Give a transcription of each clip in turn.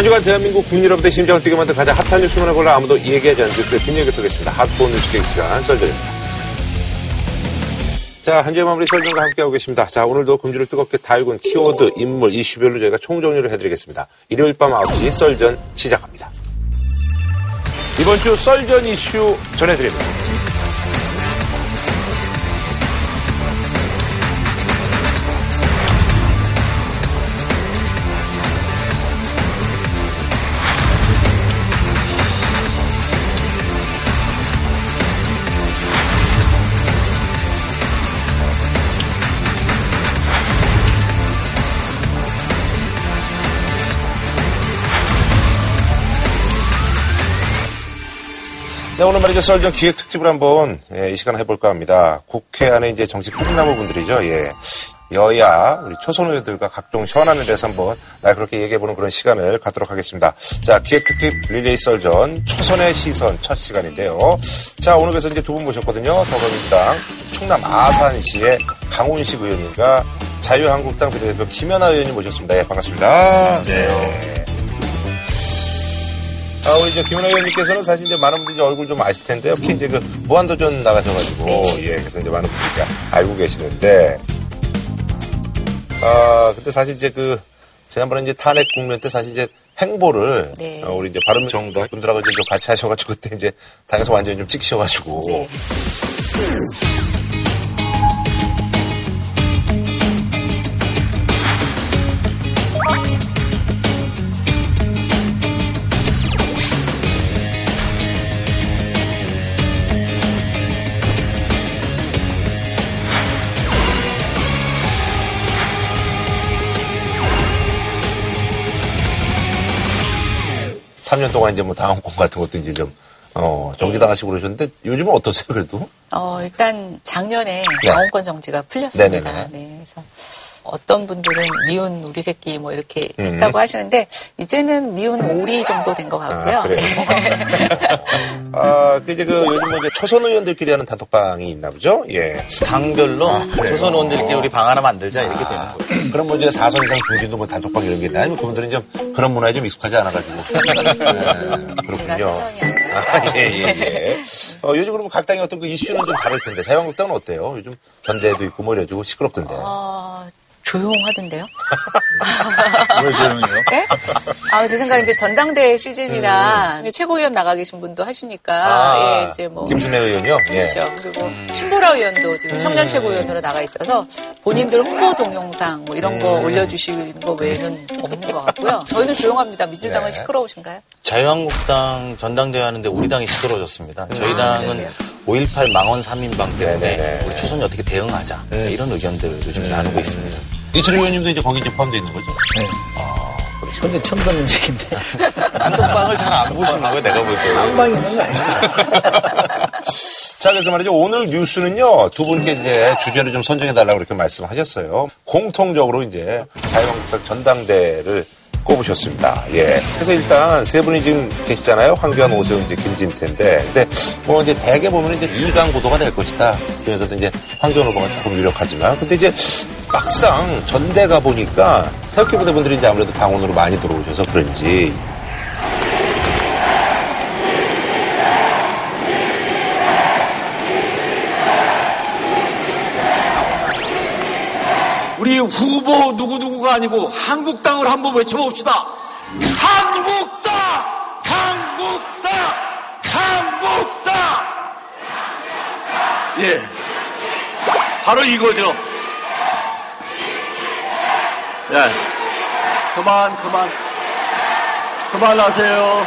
한 주간 대한민국 여러분의 심장을 뛰게 만든 가장 핫한 뉴스만을 골라 아무도 얘기하지 않는 그 뒷얘기 듣겠습니다. 핫본 뉴스 계획 시간 썰전입니다. 자, 한 주의 마무리 썰전과 함께하고 계십니다. 자, 오늘도 금주를 뜨겁게 달군 키워드, 인물, 이슈별로 저희가 총정리를 해드리겠습니다. 일요일 밤 9시 썰전 시작합니다. 이번 주 썰전 이슈 전해드립니다. 네, 오늘 말이죠. 썰전 기획 특집을 한번 예, 이 시간 해볼까 합니다. 국회 안에 이제 정치 꿈나무 분들이죠. 예. 여야 우리 초선 의원들과 각종 현안에 대해서 한번 날 그렇게 얘기해보는 그런 시간을 갖도록 하겠습니다. 자 기획 특집 릴레이 썰전 초선의 시선 첫 시간인데요. 자 오늘 그래서 이제 두 분 모셨거든요. 더불어민주당 충남 아산시의 강훈식 의원님과 자유한국당 비례대표 김연아 의원님 모셨습니다. 예, 반갑습니다. 네. 아, 우리 이제 김연아 의원님께서는 사실 이제 많은 분들이 얼굴 좀 아실 텐데요. 특히 이제 그 무한도전 나가셔가지고, 예, 그래서 이제 많은 분들이 알고 계시는데, 아, 근데 사실 이제 그, 지난번에 이제 탄핵 국면 때 사실 이제 행보를, 네. 어, 우리 이제 바른 정당 분들하고 이제 좀 같이 하셔가지고 그때 이제 당에서 완전히 좀 찍히셔가지고, 네. 삼년 동안 이제 뭐 당원권 같은 것도 이제 좀, 어, 정지당하시고 그러셨는데 요즘은 어떠세요, 그래도? 어, 일단 작년에 네. 당원권 정지가 풀렸습니다. 네네네. 네, 그래서 어떤 분들은 미운 우리 새끼 뭐 이렇게 음. 했다고 하시는데 이제는 미운 오리 정도 된 것 같고요. 아, 그래요? 아, 그 이제 그 요즘 뭐 이제 초선 의원들끼리 하는 단톡방이 있나 보죠? 예. 당별로 조선 의원들끼리 우리 방 하나 만들자 이렇게 되는 거예요. 그럼 뭐 이제 사선 이상 중진도 뭐 단톡방 이런 게 있나요? 아니면 그분들은 좀 그런 문화에 좀 익숙하지 않아가지고. 네, 그렇군요. 아, 예, 예, 예. 어, 요즘 그러면 각 당의 어떤 그 이슈는 좀 다를 텐데, 자유한국당은 어때요? 요즘 견제도 있고 뭐 이래가지고 시끄럽던데. 어, 조용하던데요? 왜 조용해요? 네? 아, 제 생각에 이제 전당대회 시즌이라 최고위원 나가 계신 분도 하시니까, 음. 아, 예, 이제 뭐. 김순애 의원이요? 예. 그렇죠. 그리고 신보라 의원도 지금 청년 최고위원으로 나가 있어서 본인들 홍보 동영상 뭐 이런 거 올려주시는 거 외에는 없는 것 같고요. 저희는 조용합니다. 민주당은 네. 시끄러우신가요? 자유한국당 전당대회 하는데 우리 당이 시끄러워졌습니다. 저희 당은 5.18 망원 3인방 때문에 네네네. 우리 초선이 어떻게 대응하자 이런 의견들을 요즘 나누고 있습니다. 이철희 의원님도 이제 거기 이제 포함되어 있는 거죠? 근데 처음 듣는 얘기인데. 단톡방을 잘 안 보시는 거예요, 내가 볼 때. 빵방이 있는 거 아니야? 자, 그래서 말이죠. 오늘 뉴스는요, 두 분께 이제 주제를 좀 선정해달라고 그렇게 말씀하셨어요. 공통적으로 이제 자유한국당 전당대를 꼽으셨습니다. 예. 그래서 일단 세 분이 지금 계시잖아요. 황교안, 오세훈, 이제 김진태인데. 근데 뭐 이제 대개 보면 이제 이강 구도가 될 것이다. 그래서 이제 황교안 후보가 조금 유력하지만. 근데 이제 막상 전대 가 보니까 태극기 부대분들이 이제 아무래도 당원으로 많이 들어오셔서 그런지 우리 후보 누구누구가 아니고 한국당을 한번 외쳐봅시다. 한국당! 한국당! 한국당! 예. 바로 이거죠. 예. 그만, 그만. 그만하세요.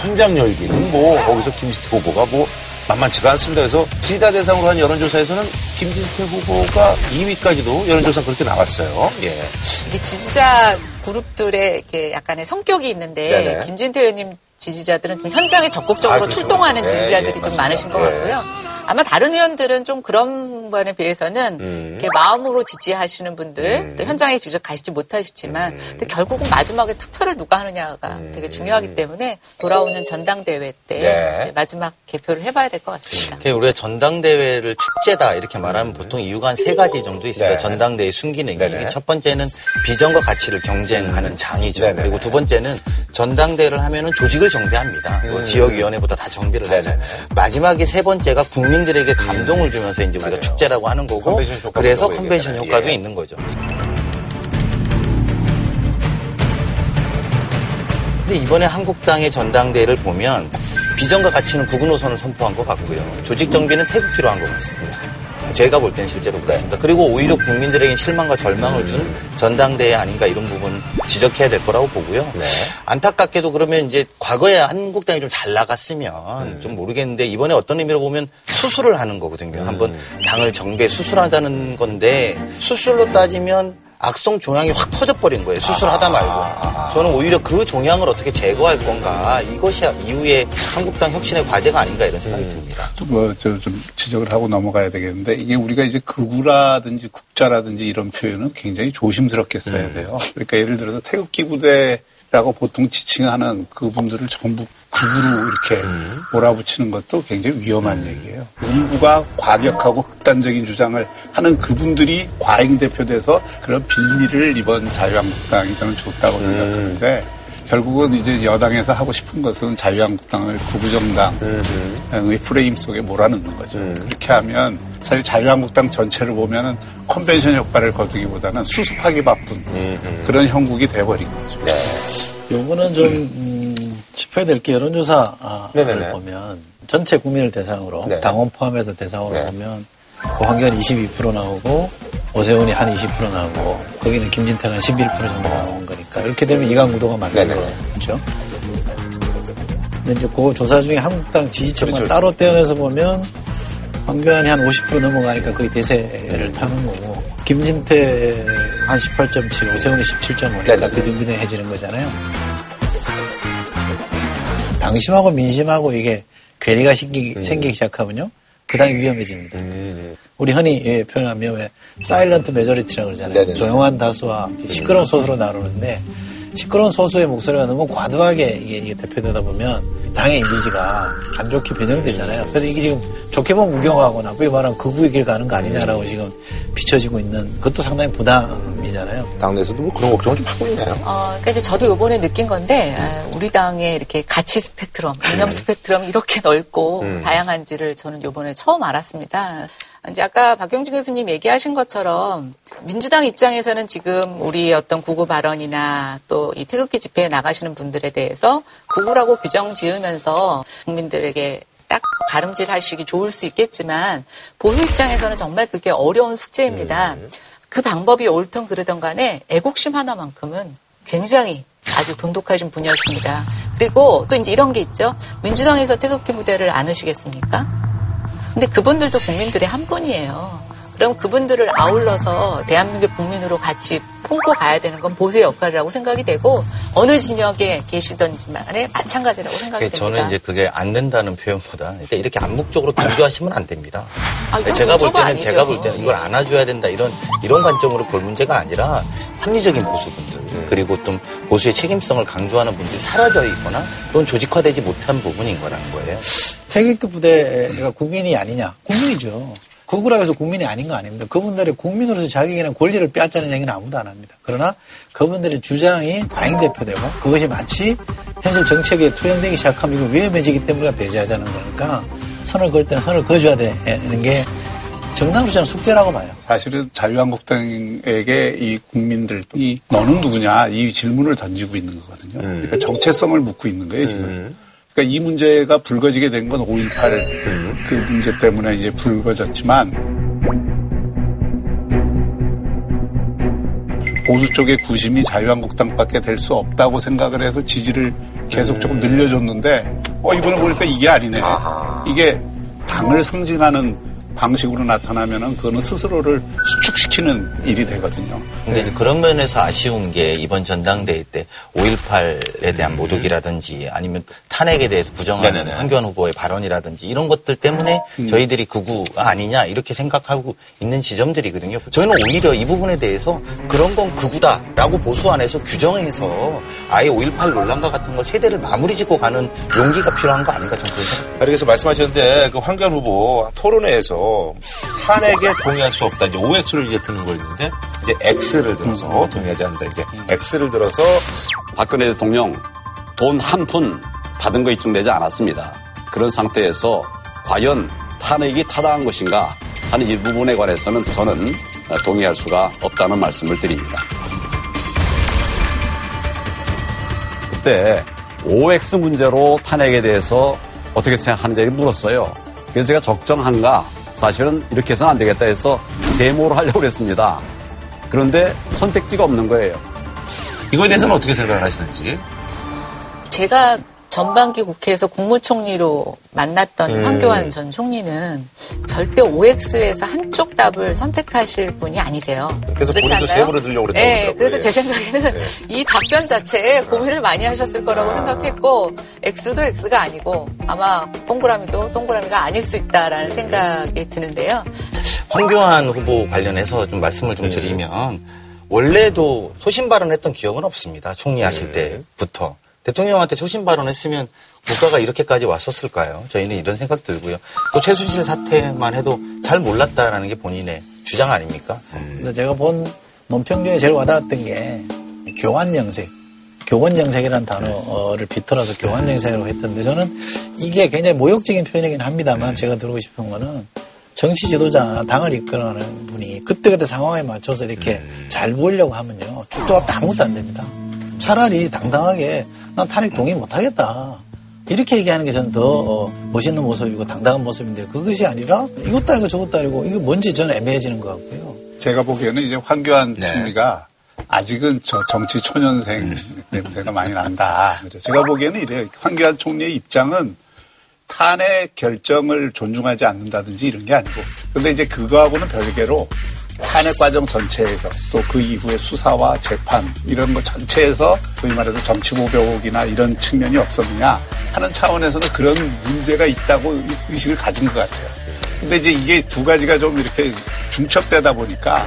현장 열기는 뭐 거기서 김진태 후보가 뭐 만만치가 않습니다. 그래서 지지자 대상으로 한 여론조사에서는 김진태 후보가 2위까지도 여론조사 그렇게 나왔어요. 예. 이게 지지자 그룹들의 이렇게 약간의 성격이 있는데 네네. 김진태 의원님 지지자들은 좀 현장에 적극적으로 아, 그렇죠. 출동하는 예, 지지자들이 예, 좀 맞습니다. 많으신 것 예. 같고요. 아마 다른 의원들은 좀 그런 거에 비해서는 음. 이렇게 마음으로 지지하시는 분들 또 현장에 직접 가시지 못하시지만 음. 근데 결국은 마지막에 투표를 누가 하느냐가 되게 중요하기 때문에 돌아오는 전당대회 때 네. 이제 마지막 개표를 해봐야 될 것 같습니다. 우리가 전당대회를 축제다 이렇게 말하면 보통 이유가 한 세 가지 정도 있어요. 네. 전당대회 순기능이. 네네. 첫 번째는 비전과 가치를 경쟁하는 장이죠. 네네네. 그리고 두 번째는 전당대회를 하면은 조직을 정비합니다. 뭐 지역위원회부터 다 정비를 하죠. 음. 네네네. 마지막에 세 번째가 국민 들에게 감동을 주면서 이제 우리가 맞아요. 축제라고 하는 거고 컨벤션 효과도 그래서 컨벤션. 효과도 예. 있는 거죠. 근데 이번에 한국당의 전당대회를 보면 비전과 가치는 구분 노선을 선포한 것 같고요. 조직 정비는 태극기로 한 것 같습니다. 제가 볼 때는 실제로 그렇습니다. 그리고 오히려 국민들에게 실망과 절망을 준 전당대회 아닌가 이런 부분 지적해야 될 거라고 보고요. 네. 안타깝게도 그러면 이제 과거에 한국당이 좀 잘 나갔으면 좀 모르겠는데 이번에 어떤 의미로 보면 수술을 하는 거거든요. 한번 당을 정비해 수술하다는 건데 수술로 따지면 악성 종양이 확 퍼져버린 거예요. 수술하다 말고. 저는 오히려 그 종양을 어떻게 제거할 건가. 이것이 이후에 한국당 혁신의 과제가 아닌가 이런 생각이 듭니다. 뭐저 좀 지적을 하고 넘어가야 되겠는데 이게 우리가 이제 극우라든지 국자라든지 이런 표현은 굉장히 조심스럽게 써야 돼요. 그러니까 예를 들어서 태극기 부대라고 보통 지칭하는 그분들을 전부 극우로 이렇게 몰아붙이는 것도 굉장히 위험한 얘기예요. 일부가 과격하고 극단적인 주장을 하는 그분들이 과잉 대표돼서 그런 빌미를 이번 자유한국당이 저는 좋다고 생각하는데 결국은 이제 여당에서 하고 싶은 것은 자유한국당을 구구정당의 프레임 속에 몰아넣는 거죠. 그렇게 하면 사실 자유한국당 전체를 보면은 컨벤션 효과를 거두기보다는 수습하기 바쁜 그런 형국이 돼버린 거죠. 요거는 좀 음, 짚어야 될 게 여론조사를 네네네. 보면 전체 국민을 대상으로 네. 당원 포함해서 대상으로 네. 보면 고한견 22% 나오고 오세훈이 한 20% 나오고 거기는 김진태가 한11% 정도 나온 거니까 이렇게 되면 이강구도가 맞는 네네. 거죠. 근데 이제 그 조사 중에 한국당 지지층만 그렇죠. 따로 떼어내서 보면 황교안이 한 50% 넘어가니까 거의 대세를 타는 거고 김진태 한 18.7, 오세훈이 17.5니까 네네네. 비등비등해지는 거잖아요. 당심하고 민심하고 이게 괴리가 생기, 생기기 시작하면요. 그 당이 위험해집니다. 우리 흔히 예, 표현하면 왜 사일런트 메저리티라고 그러잖아요. 네네네. 조용한 다수와 시끄러운 소수로 나누는데 시끄러운 소수의 목소리가 너무 과도하게 이게, 이게 대표되다 보면 당의 이미지가 안 좋게 변형되잖아요. 그래서 이게 지금 좋게 보면 무경하고 나쁘게 말하면 극우의 길 가는 거 아니냐라고 지금 비춰지고 있는 그것도 상당히 부담이잖아요. 당 내에서도 뭐 그런 걱정을 좀 하고 있나요? 어, 그러니까 이제 저도 요번에 느낀 건데, 아, 우리 당의 이렇게 가치 스펙트럼, 이념 스펙트럼이 이렇게 넓고 다양한지를 저는 요번에 처음 알았습니다. 이제 아까 박경준 교수님 얘기하신 것처럼 민주당 입장에서는 지금 우리 어떤 구구 발언이나 또 이 태극기 집회에 나가시는 분들에 대해서 구구라고 규정 지으면서 국민들에게 딱 가름질 하시기 좋을 수 있겠지만 보수 입장에서는 정말 그게 어려운 숙제입니다. 그 방법이 옳든 그르든 간에 애국심 하나만큼은 굉장히 아주 돈독하신 분이었습니다. 그리고 또 이제 이런 게 있죠. 민주당에서 태극기 무대를 안으시겠습니까? 근데 그분들도 국민들의 한 분이에요. 그럼 그분들을 아울러서 대한민국 국민으로 같이 품고 가야 되는 건 보수의 역할이라고 생각이 되고 어느 진영에 계시던지 간에 마찬가지라고 생각이 그러니까 됩니다. 저는 이제 그게 안 된다는 표현보다 이렇게 암묵적으로 동조하시면 안 됩니다. 아, 이건 제가 볼 때는 아니죠. 제가 볼 때는 이걸 예. 안아줘야 된다 이런 이런 관점으로 볼 문제가 아니라 합리적인 보수분들 그리고 또 보수의 책임성을 강조하는 분들이 사라져 있거나 또는 조직화되지 못한 부분인 거라는 거예요. 태극기 부대가 국민이 아니냐? 국민이죠. 극우라고 해서 국민이 아닌 거 아닙니다. 그분들의 국민으로서 자격이나 권리를 빼앗자는 얘기는 아무도 안 합니다. 그러나 그분들의 주장이 과잉 대표되고 그것이 마치 현실 정책에 투영되기 시작하면 이거 위험해지기 때문에 배제하자는 거니까 선을 그을 때는 선을 그어줘야 되는 게 정당으로 저는 숙제라고 봐요. 사실은 자유한국당에게 이 국민들이 너는 누구냐 이 질문을 던지고 있는 거거든요. 그러니까 정체성을 묻고 있는 거예요 지금. 그러니까 이 문제가 불거지게 된 건 5.18그 문제 때문에 이제 불거졌지만 보수 쪽의 구심이 자유한국당밖에 될 수 없다고 생각을 해서 지지를 계속 조금 늘려줬는데 어 이번에 보니까 이게 아니네. 이게 당을 상징하는 방식으로 나타나면은 그거는 스스로를 수축시키는 일이 되거든요. 근데 이제 그런 면에서 아쉬운 게 이번 전당대회 때 5.18에 대한 모독이라든지 아니면 탄핵에 대해서 부정하는 네네네. 황교안 후보의 발언이라든지 이런 것들 때문에 저희들이 극우가 아니냐 이렇게 생각하고 있는 지점들이거든요. 저희는 오히려 이 부분에 대해서 그런 건 극우다라고 보수 안에서 규정해서 아예 5.18 논란과 같은 걸 세대를 마무리 짓고 가는 용기가 필요한 거 아닌가 저는 그래서 말씀하셨는데 그 황교안 후보 토론회에서 탄핵에 동의할 수 없다 이제 OX를 이제 드는 거였는데 이제 X를 들어서 동의하지 않는다 이제 X를 들어서 박근혜 대통령 돈 한 푼 받은 거 입증되지 않았습니다. 그런 상태에서 과연 탄핵이 타당한 것인가 하는 이 부분에 관해서는 저는 동의할 수가 없다는 말씀을 드립니다. 그때 OX 문제로 탄핵에 대해서 어떻게 생각하는지를 물었어요. 그래서 제가 적정한가? 사실은 이렇게 해서는 안 되겠다 해서 세모로 하려고 그랬습니다. 그런데 선택지가 없는 거예요. 이거에 대해서는 어떻게 생각을 하시는지 제가 전반기 국회에서 국무총리로 만났던 음. 황교안 전 총리는 절대 OX에서 한쪽 답을 선택하실 분이 아니세요. 그래서 본인도 않나요? 세부로 들려고 그랬다고 네, 그러더라고요. 그래서 예. 제 생각에는 이 답변 자체에 고민을 많이 하셨을 거라고 생각했고 X도 X가 아니고 아마 동그라미도 동그라미가 아닐 수 있다라는 생각이 드는데요. 황교안 후보 관련해서 좀 말씀을 좀 드리면 원래도 소신 발언했던 기억은 없습니다. 총리 하실 때부터. 대통령한테 소신 발언했으면 국가가 이렇게까지 왔었을까요? 저희는 이런 생각 들고요. 또 최순실 사태만 해도 잘 몰랐다라는 게 본인의 주장 아닙니까? 그래서 제가 본 논평 중에 제일 와닿았던 게 교환정색, 교원 정색이라는 단어를 비틀어서 교환 정색이라고 했던데 저는 이게 굉장히 모욕적인 표현이긴 합니다만 제가 들고 싶은 거는 정치 지도자나 당을 이끌어가는 분이 그때그때 상황에 맞춰서 이렇게 잘 보이려고 하면요. 죽도 아무것도 안 됩니다. 차라리 당당하게 난 탄핵 동의 못하겠다. 이렇게 얘기하는 게 저는 더 어, 멋있는 모습이고 당당한 모습인데 그것이 아니라 이것도 아니고 저것도 아니고 이게 뭔지 저는 애매해지는 것 같고요. 제가 보기에는 이제 황교안 네. 총리가 아직은 저 정치 초년생 냄새가 많이 난다. 그죠? 제가 보기에는 이래요. 황교안 총리의 입장은 탄핵 결정을 존중하지 않는다든지 이런 게 아니고. 근데 이제 그거하고는 별개로 탄핵 과정 전체에서 또 그 이후의 수사와 재판 이런 거 전체에서 소위 말해서 정치 모욕이나 이런 측면이 없었느냐 하는 차원에서는 그런 문제가 있다고 의식을 가진 것 같아요. 근데 이제 이게 두 가지가 좀 이렇게 중첩되다 보니까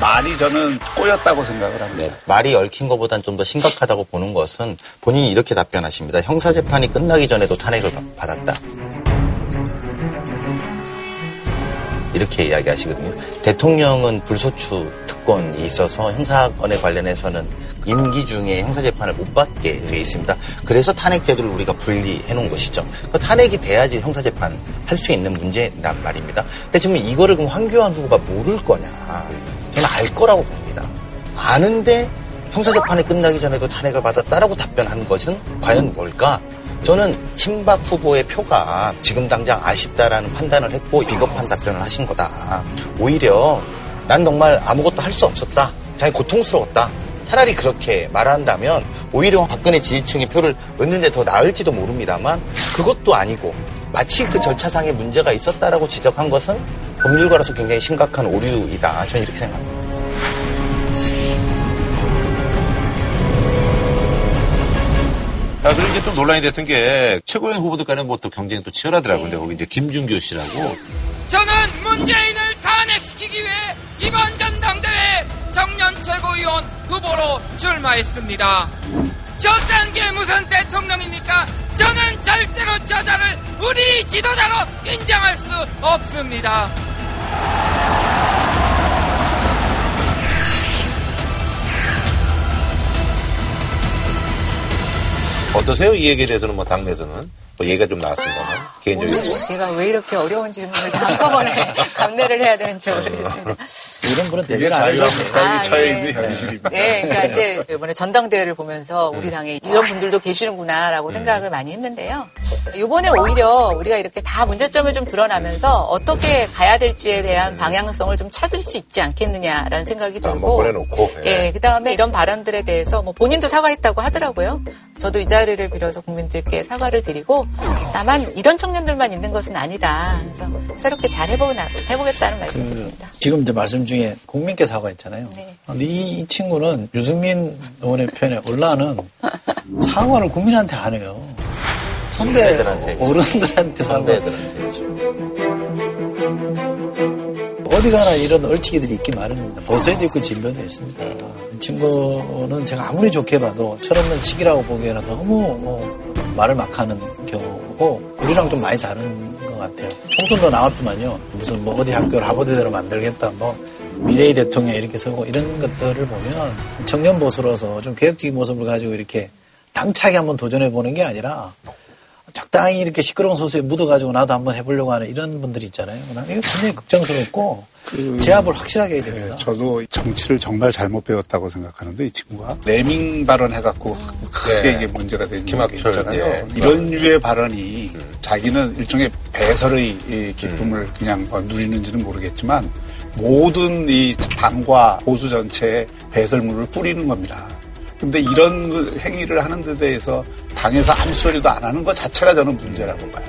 많이 저는 꼬였다고 생각을 합니다. 네, 말이 얽힌 것보단 좀 더 심각하다고 보는 것은 본인이 이렇게 답변하십니다. 형사재판이 끝나기 전에도 탄핵을 받- 받았다. 이렇게 이야기하시거든요. 대통령은 불소추 특권이 있어서 형사건에 관련해서는 임기 중에 형사재판을 못 받게 돼 있습니다. 그래서 탄핵 제도를 우리가 분리해 놓은 것이죠. 그 탄핵이 돼야지 형사재판 할 수 있는 문제란 말입니다. 근데 지금 이거를 그럼 황교안 후보가 모를 거냐. 저는 알 거라고 봅니다. 아는데 형사재판이 끝나기 전에도 탄핵을 받았다라고 답변한 것은 과연 뭘까? 저는 친박 후보의 표가 지금 당장 아쉽다라는 판단을 했고 비겁한 답변을 하신 거다. 오히려 난 정말 아무것도 할 수 없었다. 자기 고통스러웠다. 차라리 그렇게 말한다면 오히려 박근혜 지지층의 표를 얻는데 더 나을지도 모릅니다만 그것도 아니고 마치 그 절차상의 문제가 있었다라고 지적한 것은 법률가로서 굉장히 심각한 오류이다. 저는 이렇게 생각합니다. 아, 그리고 이제 또 논란이 됐던 게 최고위원 후보들 간에 뭐 또 경쟁이 또 치열하더라고요. 근데 거기 이제 김준교 씨라고 저는 문재인을 탄핵시키기 위해 이번 전당대회 청년 최고위원 후보로 출마했습니다. 저딴 게 무슨 대통령입니까? 저는 절대로 저자를 우리 지도자로 인정할 수 없습니다. 어떠세요? 이 얘기에 대해서는 뭐 당내에서는 뭐 얘기가 좀 나왔습니다. 개인적으로. 제가 왜 이렇게 어려운 질문을 다 한꺼번에 감내를 해야 되는지 모르겠습니다. 이런 분은 대변 안. 자유한국당이 아, 예. 있는 현실입니다. 네, 그러니까 이제 이번에 전당대회를 보면서 우리 당에 이런 분들도 계시는구나라고 생각을 많이 했는데요. 이번에 오히려 우리가 이렇게 다 문제점을 좀 드러나면서 어떻게 가야 될지에 대한 방향성을 좀 찾을 수 있지 않겠느냐라는 생각이 한번 들고. 꺼내놓고. 예. 예, 그 다음에 이런 발언들에 대해서 뭐 본인도 사과했다고 하더라고요. 저도 이 자리를 빌어서 국민들께 사과를 드리고 다만 이런 청년들만 있는 것은 아니다. 그래서 새롭게 잘 해보, 해보겠다는 말씀 드립니다. 지금 이제 말씀 중에 국민께 사과했잖아요. 네. 근데 이, 이 친구는 유승민 의원의 편에 올라는 사과를 국민한테 안 해요. 선배 했죠. 어른들한테 사과. 선배들한테. 어디 가나 이런 얼치기들이 있기 마련입니다. 보수에도 있고 진보도 있습니다. 이 친구는 제가 아무리 좋게 봐도 철없는 치기라고 보기에는 너무 어, 말을 막 하는 경우고 우리랑 좀 많이 다른 것 같아요. 총선도 나왔더만요. 무슨 뭐 어디 학교를 하버드대로 만들겠다 뭐 미래의 대통령 이렇게 서고 이런 것들을 보면 청년 보수로서 좀 개혁적인 모습을 가지고 이렇게 당차게 한번 도전해 보는 게 아니라 적당히 이렇게 시끄러운 소수에 묻어가지고 나도 한번 해보려고 하는 이런 분들이 있잖아요. 난 이거 굉장히 걱정스럽고 제압을 확실하게 해야 됩니다. 예, 저도 정치를 정말 잘못 배웠다고 생각하는데 이 친구가 내밍 발언 해갖고 크게 네. 이게 문제가 된 적이 김학철, 있잖아요. 예. 이런 류의 발언이 자기는 일종의 배설의 이 기쁨을 그냥 뭐 누리는지는 모르겠지만 모든 이 당과 보수 전체에 배설물을 뿌리는 겁니다. 근데 이런 그 행위를 하는 데 대해서 당에서 아무 소리도 안 하는 것 자체가 저는 문제라고 봐요.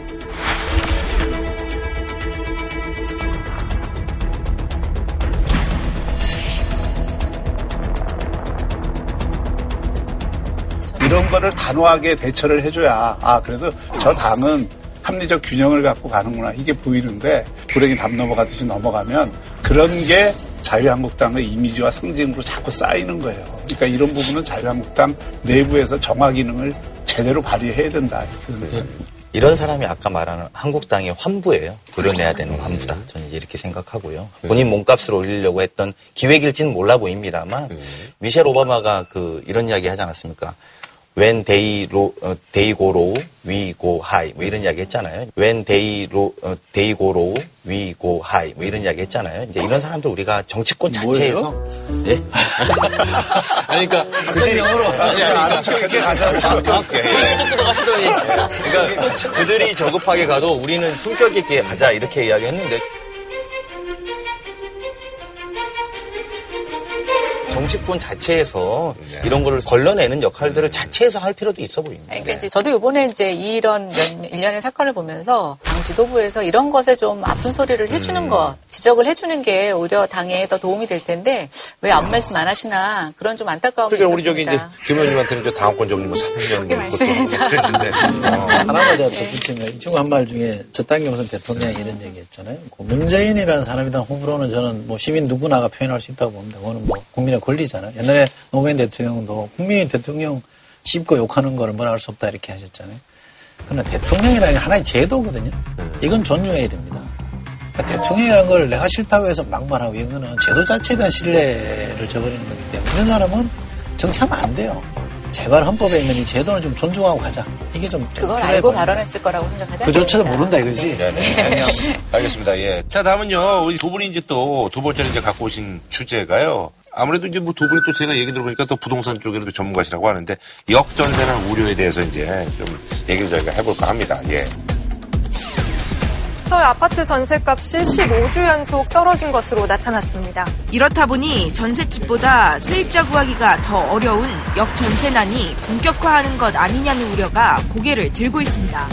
이런 거를 단호하게 대처를 해줘야 아 그래도 저 당은 합리적 균형을 갖고 가는구나 이게 보이는데 불행히 담 넘어가듯이 넘어가면 그런 게 자유한국당의 이미지와 상징으로 자꾸 쌓이는 거예요. 그러니까 이런 부분은 자유한국당 내부에서 정화 기능을 제대로 발휘해야 된다 생각합니다. 이런 사람이 아까 말하는 한국당의 환부예요. 도려내야 되는 환부다. 저는 이렇게 생각하고요. 본인 몸값을 올리려고 했던 기획일지는 몰라 보입니다만 미셸 오바마가 그 이런 이야기 하지 않았습니까? When they, 로, 어, they go low, we go high. 뭐 이런 이야기 했잖아요. When they, 로, 어, they go low, we go high. 뭐 이런 이야기 했잖아요. 이제 이런 사람들 우리가 정치권 자체에서. 예? 아니, 그러니까 그들이. 아니, 아니, 그렇게 가자고. 끄덕끄덕 하시더니. 그러니까 그들이 저급하게 가도 우리는 품격 있게 가자 이렇게 이야기했는데 정치권 자체에서 네. 이런 거를 걸러내는 역할들을 자체에서 할 필요도 있어 보입니다. 그러니까 이제 저도 이번에 이제 이런 연- 일련의 사건을 보면서 당 지도부에서 이런 것에 좀 아픈 소리를 해주는 음. 것, 지적을 해주는 게 오히려 당에 더 도움이 될 텐데 왜 아무 말씀 안 하시나 그런 좀 안타까움이 그러니까 우리 저기 이제. 김 의원님한테는 저 다음권적인 뭐 3년 것도 했는데 어. 하나만 제가 더 붙이면 이 친구 한 말 중에 저땅 경선 대통령이 이런 얘기 했잖아요. 그 문재인이라는 사람이당 후보로는 저는 뭐 시민 누구나가 표현할 수 있다고 봅니다. 그거는 뭐 국민의 권리 잖아요. 옛날에 노무현 대통령도 국민이 대통령 씹고 욕하는 거를 뭐라 할 수 없다 이렇게 하셨잖아요. 그러나 대통령이라는 게 하나의 제도거든요. 이건 존중해야 됩니다. 그러니까 대통령이라는 걸 내가 싫다고 해서 막말하고 이거는 제도 자체에 대한 신뢰를 저버리는 거기 때문에 이런 사람은 정치하면 안 돼요. 제발 헌법에 있는 이 제도는 좀 존중하고 가자. 이게 좀 그걸 알고 보입니다. 발언했을 거라고 생각하지 그조차도. 모른다 이거지. 네 네. 알겠습니다. 예. 자, 다음은요. 우리 두 분이 이제 또 두 번째로 이제 갖고 오신 주제가요. 아무래도 이제 뭐 두 분이 또 제가 얘기 들어보니까 또 부동산 쪽에도 전문가시라고 하는데 역전세나 우려에 대해서 이제 좀 얘기를 저희가 해볼까 합니다. 예. 서울 아파트 전셋값이 15주 연속 떨어진 것으로 나타났습니다. 이렇다 보니 전셋집보다 세입자 구하기가 더 어려운 역전세난이 본격화하는 것 아니냐는 우려가 고개를 들고 있습니다.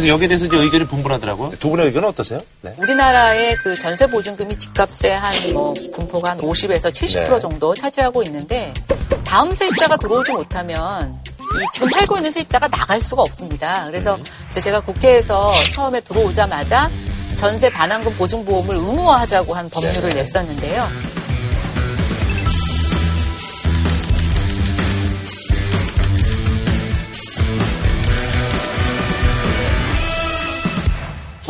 그래서 여기에 대해서 이제 의견이 분분하더라고요. 두 분의 의견은 어떠세요? 네. 우리나라의 그 전세 보증금이 집값의 한 뭐 분포가 한 50에서 70% 네. 정도 차지하고 있는데 다음 세입자가 들어오지 못하면 이 지금 살고 있는 세입자가 나갈 수가 없습니다. 그래서 음. 제가 국회에서 처음에 들어오자마자 전세 반환금 보증보험을 의무화하자고 한 법률을 네. 냈었는데요.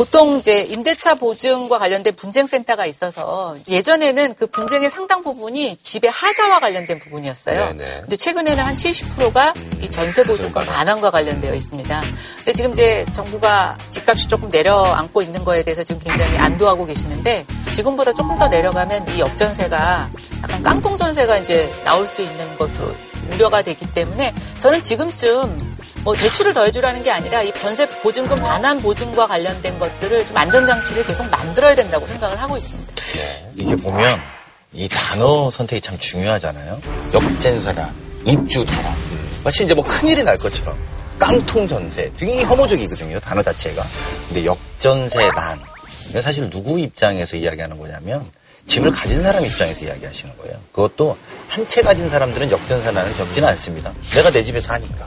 보통 이제 임대차 보증과 관련된 분쟁센터가 있어서 예전에는 그 분쟁의 상당 부분이 집의 하자와 관련된 부분이었어요. 네네. 근데 최근에는 한 70%가 이 전세 보증과 반환과 관련되어 있습니다. 근데 지금 이제 정부가 집값이 조금 내려앉고 있는 거에 대해서 지금 굉장히 안도하고 계시는데 지금보다 조금 더 내려가면 이 역전세가 약간 깡통 전세가 이제 나올 수 있는 것으로 우려가 되기 때문에 저는 지금쯤 뭐 대출을 더해주라는 게 아니라 이 전세 보증금 반환 보증과 관련된 것들을 좀 안전장치를 계속 만들어야 된다고 생각을 하고 있습니다. 이게 보면 이 단어 선택이 참 중요하잖아요. 역전세라, 입주 단합. 마치 이제 뭐 큰일이 날 것처럼. 깡통 전세. 되게 혐오적이거든요, 단어 자체가. 근데 역전세난. 사실 누구 입장에서 이야기하는 거냐면 집을 가진 사람 입장에서 이야기하시는 거예요. 그것도 한 채 가진 사람들은 역전세난을 겪지는 않습니다. 내가 내 집에 사니까.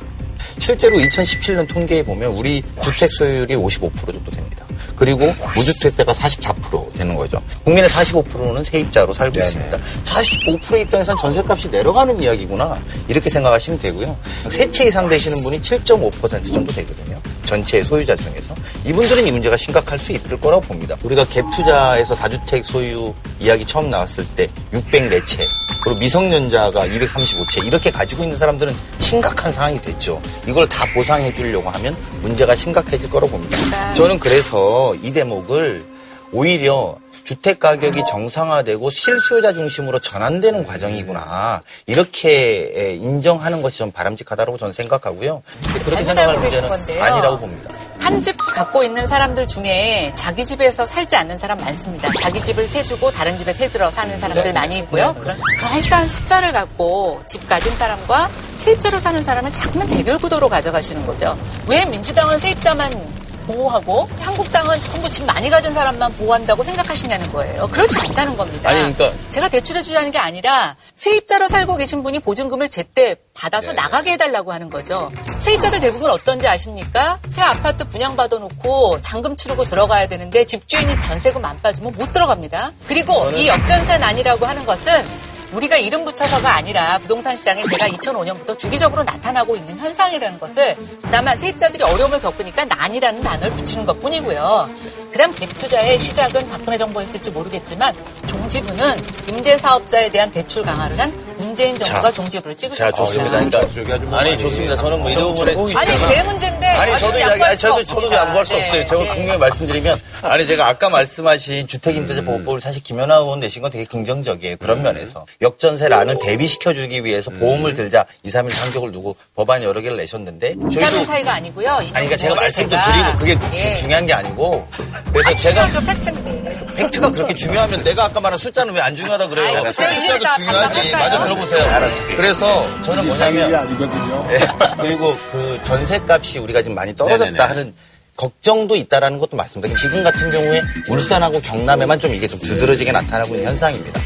실제로 2017년 통계에 보면 우리 주택 소유율이 55% 정도 됩니다. 그리고 무주택자가 44% 되는 거죠. 국민의 45%는 세입자로 살고 있습니다. 45% 입장에선 전세값이 내려가는 이야기구나 이렇게 생각하시면 되고요. 세채 이상 되시는 분이 7.5% 정도 되거든요. 전체 소유자 중에서 이분들은 이 문제가 심각할 수 있을 거라고 봅니다. 우리가 갭 투자에서 다주택 소유 이야기 처음 나왔을 때 604채 그리고 미성년자가 235채 이렇게 가지고 있는 사람들은 심각한 상황이 됐죠. 이걸 다 보상해 주려고 하면 문제가 심각해질 거라고 봅니다. 저는 그래서 이 대목을 오히려 주택 가격이 정상화되고 실수요자 중심으로 전환되는 과정이구나 이렇게 인정하는 것이 좀 바람직하다고 저는 생각하고요. 그렇게 계신 문제는 건데요. 아니라고 봅니다. 한 집 갖고 있는 사람들 중에 자기 집에서 살지 않는 사람 많습니다. 자기 집을 태주고 다른 집에 새들어 사는 사람들 많이 있고요. 그런 그럴싸한 숫자를 갖고 집 가진 사람과 세입자로 사는 사람을 자꾸만 대결 구도로 가져가시는 거죠. 왜 민주당은 세입자만 보호하고 한국당은 전부 집 많이 가진 사람만 보호한다고 생각하시냐는 거예요. 그렇지 않다는 겁니다. 아니, 그러니까- 제가 대출해 주자는 게 아니라 세입자로 살고 계신 분이 보증금을 제때 받아서 네. 나가게 해달라고 하는 거죠. 세입자들 대부분 어떤지 아십니까? 새 아파트 분양받아 놓고 잔금 치르고 들어가야 되는데 집주인이 전세금 안 빠지면 못 들어갑니다. 그리고 이 역전세 난이라고 하는 것은 우리가 이름 붙여서가 아니라 부동산 시장에 제가 2005년부터 주기적으로 나타나고 있는 현상이라는 것을 다만 세입자들이 어려움을 겪으니까 난이라는 단어를 붙이는 것 뿐이고요. 그다음 갭 투자의 시작은 박근혜 정부 했을지 모르겠지만 종지부는 임대사업자에 대한 대출 강화를 한 문재인 정부가 자, 종지부를 자, 찍으셨습니다. 좋습니다. 저기 아주 그러니까, 뭐 아니, 좋습니다. 저는 뭐이 부분에. 아니 제 문제인데 아니, 저도 이야기, 아니, 수 저도. 저도 양보할 수 네, 없어요. 제가 네. 분명히 말씀드리면, 아니, 제가 아까 말씀하신 주택임대차보호법을 사실 김연아 의원 내신 건 되게 긍정적이에요. 그런 면에서. 역전세란을 대비시켜주기 위해서 보험을 들자 2, 3일 상격을 두고 법안 여러 개를 내셨는데, 2, 3일 사이가 아니고요. 아니, 그러니까 제가 말씀도 드리고, 그게 예. 중요한 게 아니고, 그래서 아, 제가 중요하죠, 팩트인데. 팩트가 그렇게 중요하면 내가 아까 말한 숫자는 왜 안 중요하다 그래요? 숫자도 중요하지. 다 맞아, 들어보세요. 그래서 저는 뭐냐면, 아니거든요. 예, 그리고 그 전세값이 우리가 지금 많이 떨어졌다 네네네. 하는 걱정도 있다라는 것도 맞습니다. 지금 같은 경우에 울산하고 경남에만 좀 이게 좀 두드러지게 나타나고 있는 현상입니다.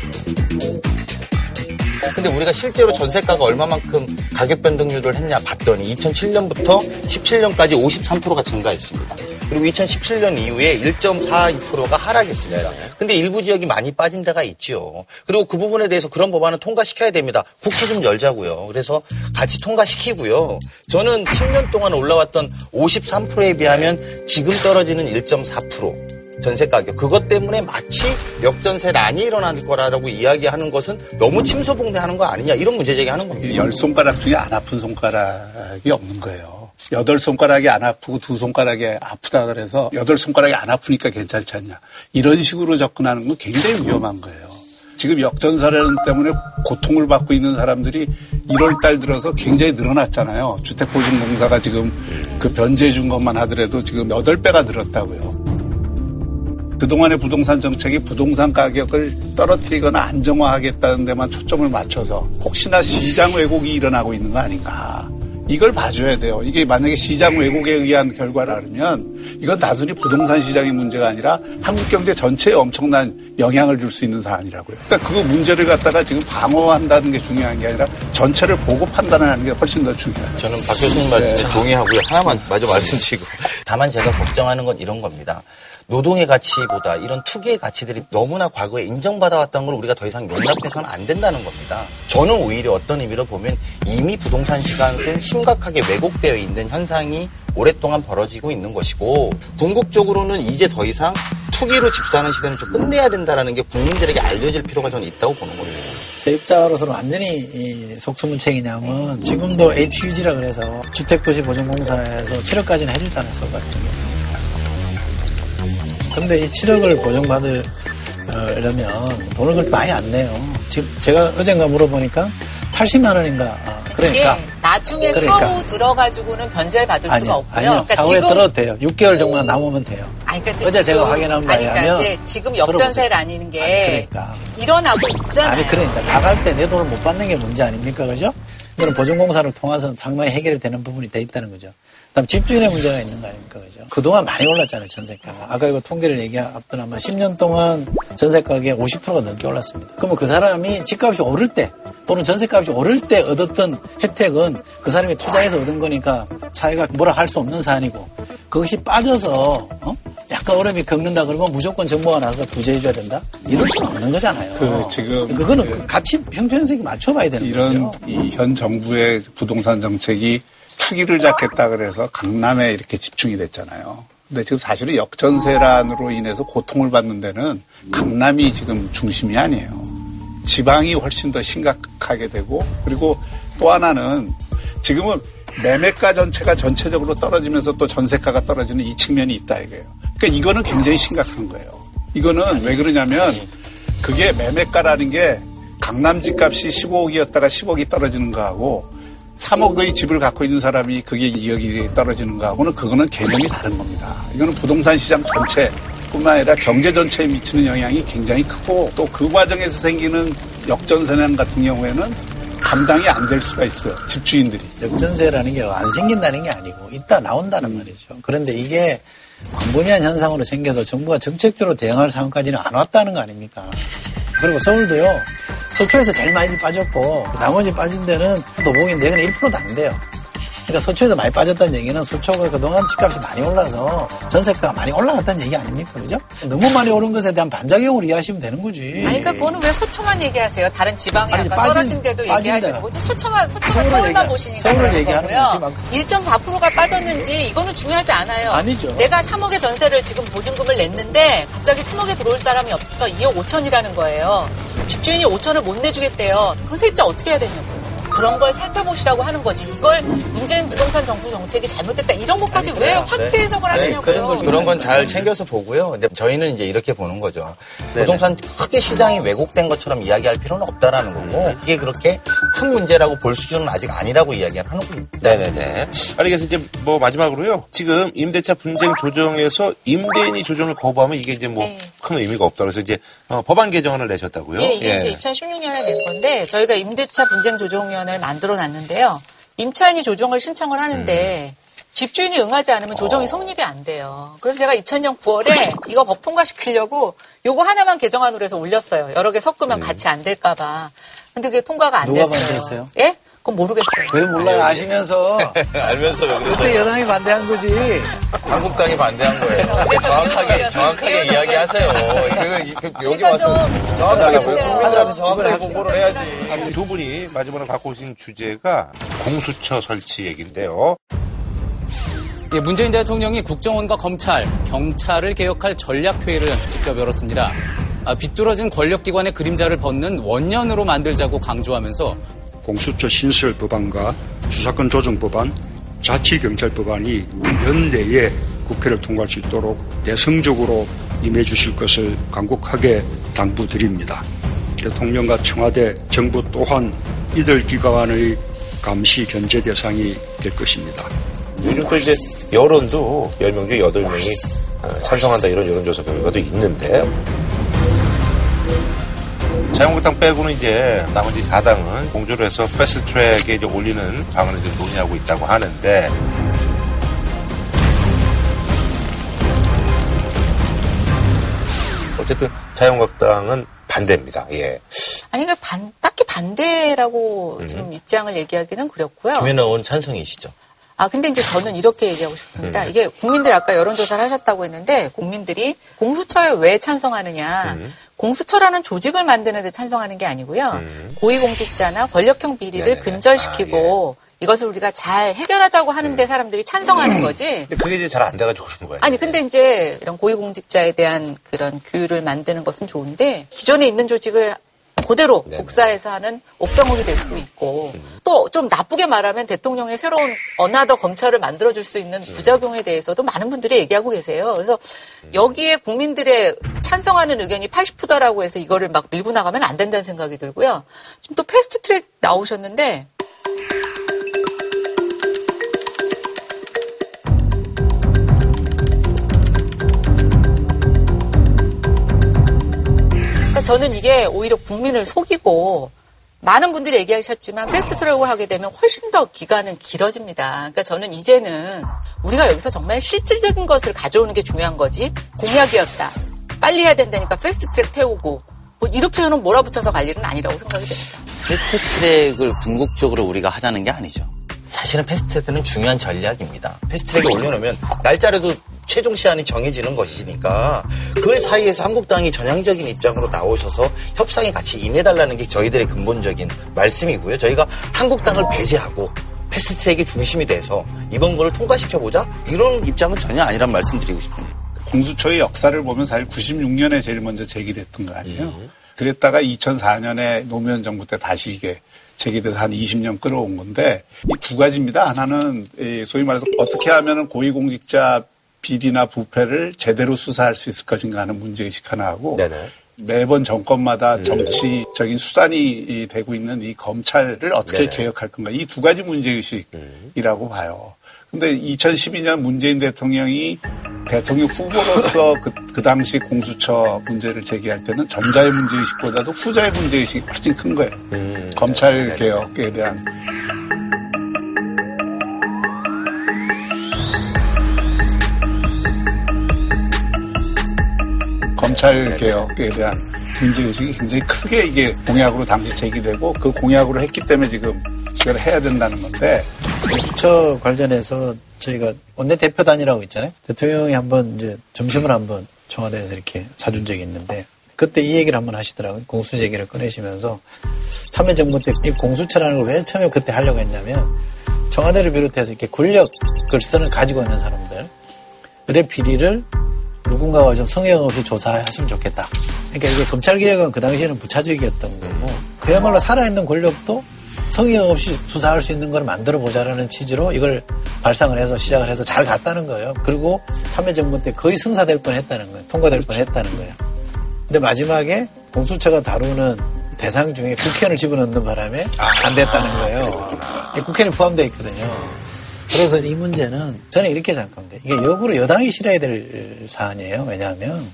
근데 우리가 실제로 전세가가 얼마만큼 가격 변동률을 했냐 봤더니 2007년부터 17년까지 53%가 증가했습니다. 그리고 2017년 이후에 1.42%가 하락했습니다. 근데 일부 지역이 많이 빠진 데가 있지요. 그리고 그 부분에 대해서 그런 법안은 통과시켜야 됩니다. 국회 좀 열자고요. 그래서 같이 통과시키고요. 저는 10년 동안 올라왔던 53%에 비하면 지금 떨어지는 1.4%. 전세 가격 그것 때문에 마치 역전세란이 일어날 거라고 이야기하는 것은 너무 침소봉대하는 거 아니냐 이런 문제 제기하는 겁니다. 열 손가락 중에 안 아픈 손가락이 없는 거예요. 여덟 손가락이 안 아프고 두 손가락이 아프다 그래서 여덟 손가락이 안 아프니까 괜찮지 않냐. 이런 식으로 접근하는 건 굉장히 위험한 거예요. 지금 역전사례 때문에 고통을 받고 있는 사람들이 1월 달 들어서 굉장히 늘어났잖아요. 주택보증공사가 지금 그 변제해 준 것만 하더라도 지금 8배가 늘었다고요. 그동안의 부동산 정책이 부동산 가격을 떨어뜨리거나 안정화하겠다는 데만 초점을 맞춰서 혹시나 시장 왜곡이 일어나고 있는 거 아닌가. 이걸 봐줘야 돼요. 이게 만약에 시장 왜곡에 의한 결과라면 이건 단순히 부동산 시장의 문제가 아니라 한국 경제 전체에 엄청난 영향을 줄 수 있는 사안이라고요. 그러니까 그 문제를 갖다가 지금 방어한다는 게 중요한 게 아니라 전체를 보고 판단하는 게 훨씬 더 중요하죠. 저는 박 교수님 말씀에 동의하고요. 하나만 마저 말씀드리고. 다만 제가 걱정하는 건 이런 겁니다. 노동의 가치보다 이런 투기의 가치들이 너무나 과거에 인정받아왔던 걸 우리가 더 이상 용납해서는 안 된다는 겁니다. 저는 오히려 어떤 의미로 보면 이미 부동산 시장은 심각하게 왜곡되어 있는 현상이 오랫동안 벌어지고 있는 것이고 궁극적으로는 이제 더 이상 투기로 집 사는 시대는 좀 끝내야 된다는 게 국민들에게 알려질 필요가 저는 있다고 보는 겁니다. 세입자로서는 완전히 이 속수무책이냐면 지금도 HUG라 그래서 주택도시보증공사에서 7억까지는 해주잖아요, 같은 경우. 근데 이 7억을 보증받으려면 돈을 그렇게 많이 안 내요. 지금 제가 어젠가 물어보니까 80만 원인가. 아, 그러니까. 나중에 그러니까. 사후 들어가지고 변제를 받을 수가 아니요, 없고요. 아니요. 그러니까 사후에 지금 들어도 돼요. 6개월 정도만 남으면 돼요. 아니, 그러니까 어제 지금- 제가 확인한 바에 그러니까 하면 지금 역전세를 아니는 게 아니, 그러니까. 일어나고 있잖아요. 아니 그러니까 나갈 때 내 돈을 못 받는 게 문제 아닙니까 그죠? 이거는 보증공사를 통해서 상당히 해결이 되는 부분이 돼 있다는 거죠. 그다음 집주인의 문제가 있는 거 아닙니까, 그죠? 그동안 많이 올랐잖아요, 전세가가. 아까 이거 통계를 얘기했더니만 10년 동안 전세 가격이 50%가 넘게 올랐습니다. 그러면 그 사람이 집값이 오를 때 또는 전세값이 오를 때 얻었던 혜택은 그 사람이 투자해서 얻은 거니까 사회가 뭐라 할 수 없는 사안이고 그것이 빠져서 어? 약간 어려움이 겪는다 그러면 무조건 정부가 나서 구제해줘야 된다? 이럴 수는 없는 거잖아요. 그 지금 그거는 그그 같이 형편성에 맞춰봐야 되는 이런 거죠. 이현 정부의 부동산 정책이 투기를 잡겠다 그래서 강남에 이렇게 집중이 됐잖아요. 근데 지금 사실은 역전세란으로 인해서 고통을 받는 데는 강남이 지금 중심이 아니에요. 지방이 훨씬 더 심각하게 되고 그리고 또 하나는 지금은 매매가 전체가 전체적으로 떨어지면서 또 전세가가 떨어지는 이 측면이 있다 이거예요. 그러니까 이거는 굉장히 심각한 거예요. 이거는 왜 그러냐면 그게 매매가라는 게 강남 집값이 15억이었다가 10억이 떨어지는 거하고 3억의 집을 갖고 있는 사람이 그게 2억이 떨어지는 거하고는 그거는 개념이 다른 겁니다. 이거는 부동산 시장 전체 뿐만 아니라 경제 전체에 미치는 영향이 굉장히 크고 또 그 과정에서 생기는 역전세난 같은 경우에는 감당이 안 될 수가 있어요. 집주인들이. 역전세라는 게 안 생긴다는 게 아니고 있다 나온다는 말이죠. 그런데 이게 광범위한 현상으로 생겨서 정부가 정책적으로 대응할 상황까지는 안 왔다는 거 아닙니까? 그리고 서울도요. 서초에서 제일 많이 빠졌고 나머지 빠진 데는 노봉인데 이건 1%도 안 돼요. 그러니까 서초에서 많이 빠졌다는 얘기는 서초가 그동안 집값이 많이 올라서 전세가가 많이 올라갔다는 얘기 아닙니까? 그죠? 너무 많이 오른 것에 대한 반작용으로 이해하시면 되는 거지. 아니, 그러니까 그거는 왜 서초만 얘기하세요? 다른 지방에 아니, 빠진- 떨어진 데도 얘기하시는. 거고 서초만 서초만 서울만 얘기하- 보시니까 서울을 얘기하는 거고요. 거지, 1.4%가 빠졌는지 이거는 중요하지 않아요. 아니죠. 내가 3억의 전세를 지금 보증금을 냈는데 갑자기 3억에 들어올 사람이 없어서 2억 5천이라는 거예요. 집주인이 5천을 못 내주겠대요. 그럼 세입자 어떻게 해야 되냐고요. 그런 걸 살펴보시라고 하는 거지. 이걸 문재인 부동산 정부 정책이 잘못됐다. 이런 것까지 왜 확대 해석을 하시냐고요. 그런, 걸, 그런 건 잘 챙겨서 보고요. 근데 저희는 이제 이렇게 보는 거죠. 부동산 크게 시장이 왜곡된 것처럼 이야기할 필요는 없다라는 거고 이게 그렇게 큰 문제라고 볼 수준은 아직 아니라고 이야기를 하는 겁니다. 네네네. 아니, 그래서 이제 뭐 마지막으로요. 지금 임대차 분쟁 조정에서 임대인이 조정을 거부하면 이게 이제 뭐 네. 큰 의미가 없다. 그래서 이제 어, 법안 개정안을 내셨다고요? 예, 이게 이제 2016년에 낸 건데 저희가 임대차 분쟁 조정위원 회를 만들어 놨는데요. 임차인이 조정을 신청을 하는데 집주인이 응하지 않으면 조정이 성립이 안 돼요. 그래서 제가 2000년 9월에 이거 법 통과시키려고 요거 하나만 개정안으로 해서 올렸어요. 여러 개 섞으면 같이 안 될까봐. 근데 그게 통과가 안 누가 됐어요. 반대했어요? 예? 그건 모르겠어요. 왜 몰라요? 아시면서 알면서 왜 그때 그래서 여당이 반대한 거지. 한국당이 반대한 거예요. 그래서 정확하게 정확하게 이야기하세요. 그- 여기 그러니까 와서 좀 정확하게 해주세요. 국민들한테 정확하게 공부를 해야지. 두 분이 마지막으로 갖고 오신 주제가 공수처 설치 얘기인데요. 예, 문재인 대통령이 국정원과 검찰, 경찰을 개혁할 전략회의를 직접 열었습니다. 아, 비뚤어진 권력기관의 그림자를 벗는 원년으로 만들자고 강조하면서 공수처 신설 법안과 수사권 조정 법안, 자치경찰 법안이 연내에 국회를 통과할 수 있도록 내성적으로 임해 주실 것을 간곡하게 당부드립니다. 대통령과 청와대, 정부 또한 이들 기관의 감시 견제 대상이 될 것입니다. 요즘 또 이제 여론도 10명 중에 8명이 어, 찬성한다 이런 여론조사 결과도 있는데 자유한국당 빼고는 이제 나머지 4당은 공조를 해서 패스트 트랙에 이제 올리는 방안을 이제 논의하고 있다고 하는데 어쨌든 자유한국당은 반대입니다. 예. 아니, 그러니까 반, 딱히 반대라고 좀 입장을 얘기하기는 그렇고요. 김연아 의원 찬성이시죠? 아, 근데 이제 저는 이렇게 얘기하고 싶습니다. 이게 국민들 아까 여론조사를 하셨다고 했는데 국민들이 공수처에 왜 찬성하느냐. 공수처라는 조직을 만드는 데 찬성하는 게 아니고요. 고위공직자나 권력형 비리를 네네네. 근절시키고 이것을 우리가 잘 해결하자고 하는데 사람들이 찬성하는 거지. 근데 그게 이제 잘 안 돼가지고 그러는 거예요. 아니 근데 이제 이런 고위공직자에 대한 그런 규율을 만드는 것은 좋은데 기존에 있는 조직을 그대로 네네. 복사해서 하는 옥상옥이 될 수도 있고 또 좀 나쁘게 말하면 대통령의 새로운 another 검찰을 만들어줄 수 있는 부작용에 대해서도 많은 분들이 얘기하고 계세요. 그래서 여기에 국민들의 찬성하는 의견이 80%라고 해서 이거를 막 밀고 나가면 안 된다는 생각이 들고요. 지금 또 패스트 트랙 나오셨는데 저는 이게 오히려 국민을 속이고 많은 분들이 얘기하셨지만 패스트트랙을 하게 되면 훨씬 더 기간은 길어집니다. 그러니까 저는 이제는 우리가 여기서 정말 실질적인 것을 가져오는 게 중요한 거지 공약이었다. 빨리 해야 된다니까 패스트트랙 태우고 뭐 이렇게는 몰아붙여서 갈 일은 아니라고 생각이 됩니다. 패스트트랙을 궁극적으로 우리가 하자는 게 아니죠. 사실은 패스트트랙은 중요한 전략입니다. 패스트트랙에 올려놓으면 날짜라도 최종 시한이 정해지는 것이니까 그 사이에서 한국당이 전향적인 입장으로 나오셔서 협상에 같이 임해달라는 게 저희들의 근본적인 말씀이고요. 저희가 한국당을 배제하고 패스트트랙이 중심이 돼서 이번 거를 통과시켜보자 이런 입장은 전혀 아니란 말씀드리고 싶습니다. 공수처의 역사를 보면 사실 96년에 제일 먼저 제기됐던 거 아니에요. 그랬다가 2004년에 노무현 정부 때 다시 이게 제기돼서 한 20년 끌어온 건데 이 두 가지입니다. 하나는 이 소위 말해서 어떻게 하면 고위공직자 비리나 부패를 제대로 수사할 수 있을 것인가 하는 문제의식 하나 하고 매번 정권마다 정치적인 수단이 되고 있는 이 검찰을 어떻게 네네. 개혁할 건가 이 두 가지 문제의식이라고 봐요. 근데 2012년 문재인 대통령이 대통령 후보로서 그, 그 당시 공수처 문제를 제기할 때는 전자의 문제의식보다도 후자의 문제의식이 훨씬 큰 거예요. 검찰 개혁에 대한 검찰 개혁에 대한 문제의식이 굉장히 크게 이게 공약으로 당시 제기되고 그 공약으로 했기 때문에 지금 이걸 해야 된다는 건데 공 수처 관련해서 저희가 원내대표단이라고 있잖아요. 대통령이 한번 이제 점심을 한번 청와대에서 이렇게 사준 적이 있는데 그때 이 얘기를 한번 하시더라고요. 공수처 얘기를 꺼내시면서 참여정부 때 이 공수처라는 걸 왜 처음에 그때 하려고 했냐면 청와대를 비롯해서 이렇게 권력을 쓰는 가지고 있는 사람들 의 비리를 누군가가 좀 성형 없이 조사했으면 좋겠다. 그러니까 이게 검찰개혁은 그 당시에는 부차적이었던 거고 그야말로 살아있는 권력도 성형 없이 수사할 수 있는 걸 만들어 보자라는 취지로 이걸 발상을 해서 시작을 해서 잘 갔다는 거예요. 그리고 참여정부 때 거의 승사될 뻔 했다는 거예요. 통과될 뻔 했다는 거예요. 근데 마지막에 공수처가 다루는 대상 중에 국회의원을 집어넣는 바람에 안 됐다는 거예요. 이 국회의원이 포함되어 있거든요. 그래서 이 문제는 저는 이렇게 생각합니다. 이게 역으로 여당이 실어야 될 사안이에요. 왜냐하면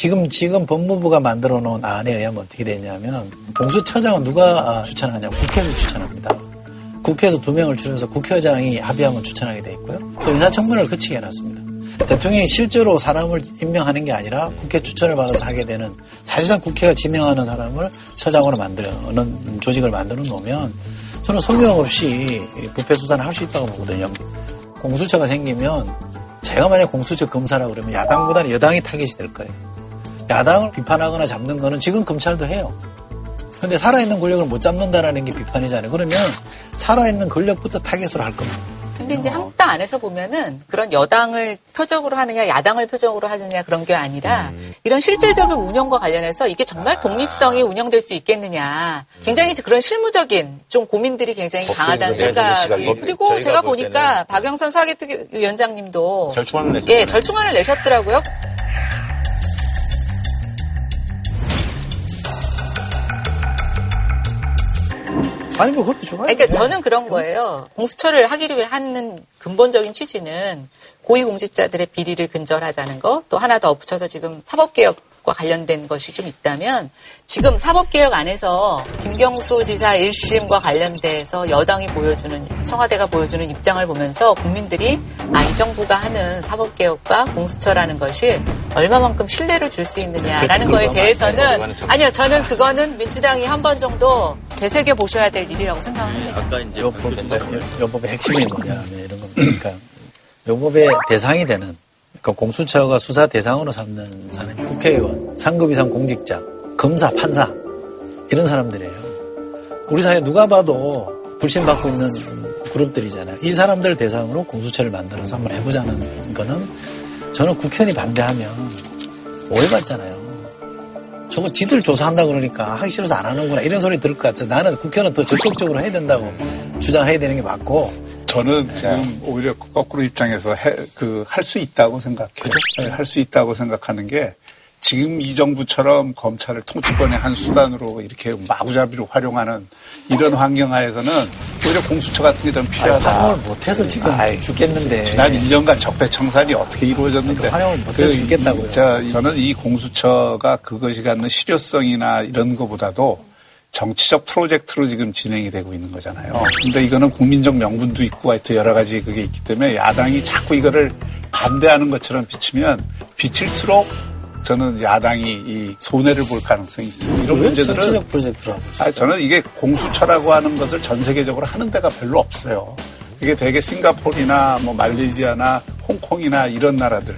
지금 지금 법무부가 만들어 놓은 안에 의하면 어떻게 되냐면 공수처장은 누가 추천하냐면 국회에서 추천합니다. 국회에서 두 명을 추려서 국회의장이 합의하면 추천하게 돼 있고요. 또 인사청문회를 거치게 해놨습니다. 대통령이 실제로 사람을 임명하는 게 아니라 국회 추천을 받아서 하게 되는 사실상 국회가 지명하는 사람을 처장으로 만드는 조직을 만들어 놓으면 저는 성역 없이 부패 수사를 할 수 있다고 보거든요. 공수처가 생기면 제가 만약 공수처 검사라 그러면 야당 보다는 여당이 타겟이 될 거예요. 야당을 비판하거나 잡는 거는 지금 검찰도 해요. 근데 살아있는 권력을 못 잡는다라는 게 비판이잖아요. 그러면 살아있는 권력부터 타겟으로 할 겁니다. 근데 이제 한국당 안에서 보면은 그런 여당을 표적으로 하느냐, 야당을 표적으로 하느냐 그런 게 아니라 이런 실질적인 운영과 관련해서 이게 정말 독립성이 운영될 수 있겠느냐. 굉장히 그런 실무적인 좀 고민들이 굉장히 강하다는 생각이. 그리고 제가 볼 보니까 박영선 사개특위원장님도 절충안을. 예, 절충안을 내셨더라고요. 아니 뭐 그것도 좋아요. 그러니까 저는 그런 거예요. 공수처를 하기로 하는 근본적인 취지는 고위공직자들의 비리를 근절하자는 거, 또 하나 더 덧붙여서 지금 사법개혁 과 관련된 것이 좀 있다면 지금 사법개혁 안에서 김경수 지사 1심과 관련돼서 여당이 보여주는, 청와대가 보여주는 입장을 보면서 국민들이 아, 이 정부가 하는 사법개혁과 공수처라는 것이 얼마만큼 신뢰를 줄 수 있느냐라는 거에 대해서는 아니요, 저는 그거는 민주당이 한 번 정도 되새겨 보셔야 될 일이라고 생각합니다. 아까 이제 요법, 요법의 핵심이 뭐냐면 이런 겁니다. 그러니까 요법의 대상이 되는 그러니까 공수처가 수사 대상으로 삼는 사람 국회의원, 상급 이상 공직자, 검사, 판사 이런 사람들이에요. 우리 사회 누가 봐도 불신받고 있는 그룹들이잖아요. 이 사람들 대상으로 공수처를 만들어서 한번 해보자는 거는 저는 국회의원이 반대하면 오해받잖아요. 저거 지들 조사한다 그러니까 하기 싫어서 안 하는구나 이런 소리 들을 것 같아서 나는 국회는 더 적극적으로 해야 된다고 주장을 해야 되는 게 맞고 저는 지금 오히려 거꾸로 입장에서 그 할 수 있다고 생각해요. 할수 있다고 생각하는 게 지금 이 정부처럼 검찰을 통치권의 한 수단으로 이렇게 마구잡이로 활용하는 이런 환경 하에서는 오히려 공수처 같은 게 좀 필요하다. 활용을 못해서 지금 죽겠는데. 지난 1년간 적폐청산이 어떻게 이루어졌는데. 활용을 못해서 죽겠다고요. 자, 저는 이 공수처가 그것이 갖는 실효성이나 이런 것보다도 정치적 프로젝트로 지금 진행이 되고 있는 거잖아요. 근데 이거는 국민적 명분도 있고 하여튼 여러 가지 그게 있기 때문에 야당이 자꾸 이거를 반대하는 것처럼 비치면 비칠수록 저는 야당이 이 손해를 볼 가능성이 있어요. 이런 왜 문제들은 정치적 프로젝트라고 아, 저는 이게 공수처라고 하는 것을 전 세계적으로 하는 데가 별로 없어요. 이게 되게 싱가포르나 뭐 말레이시아나 홍콩이나 이런 나라들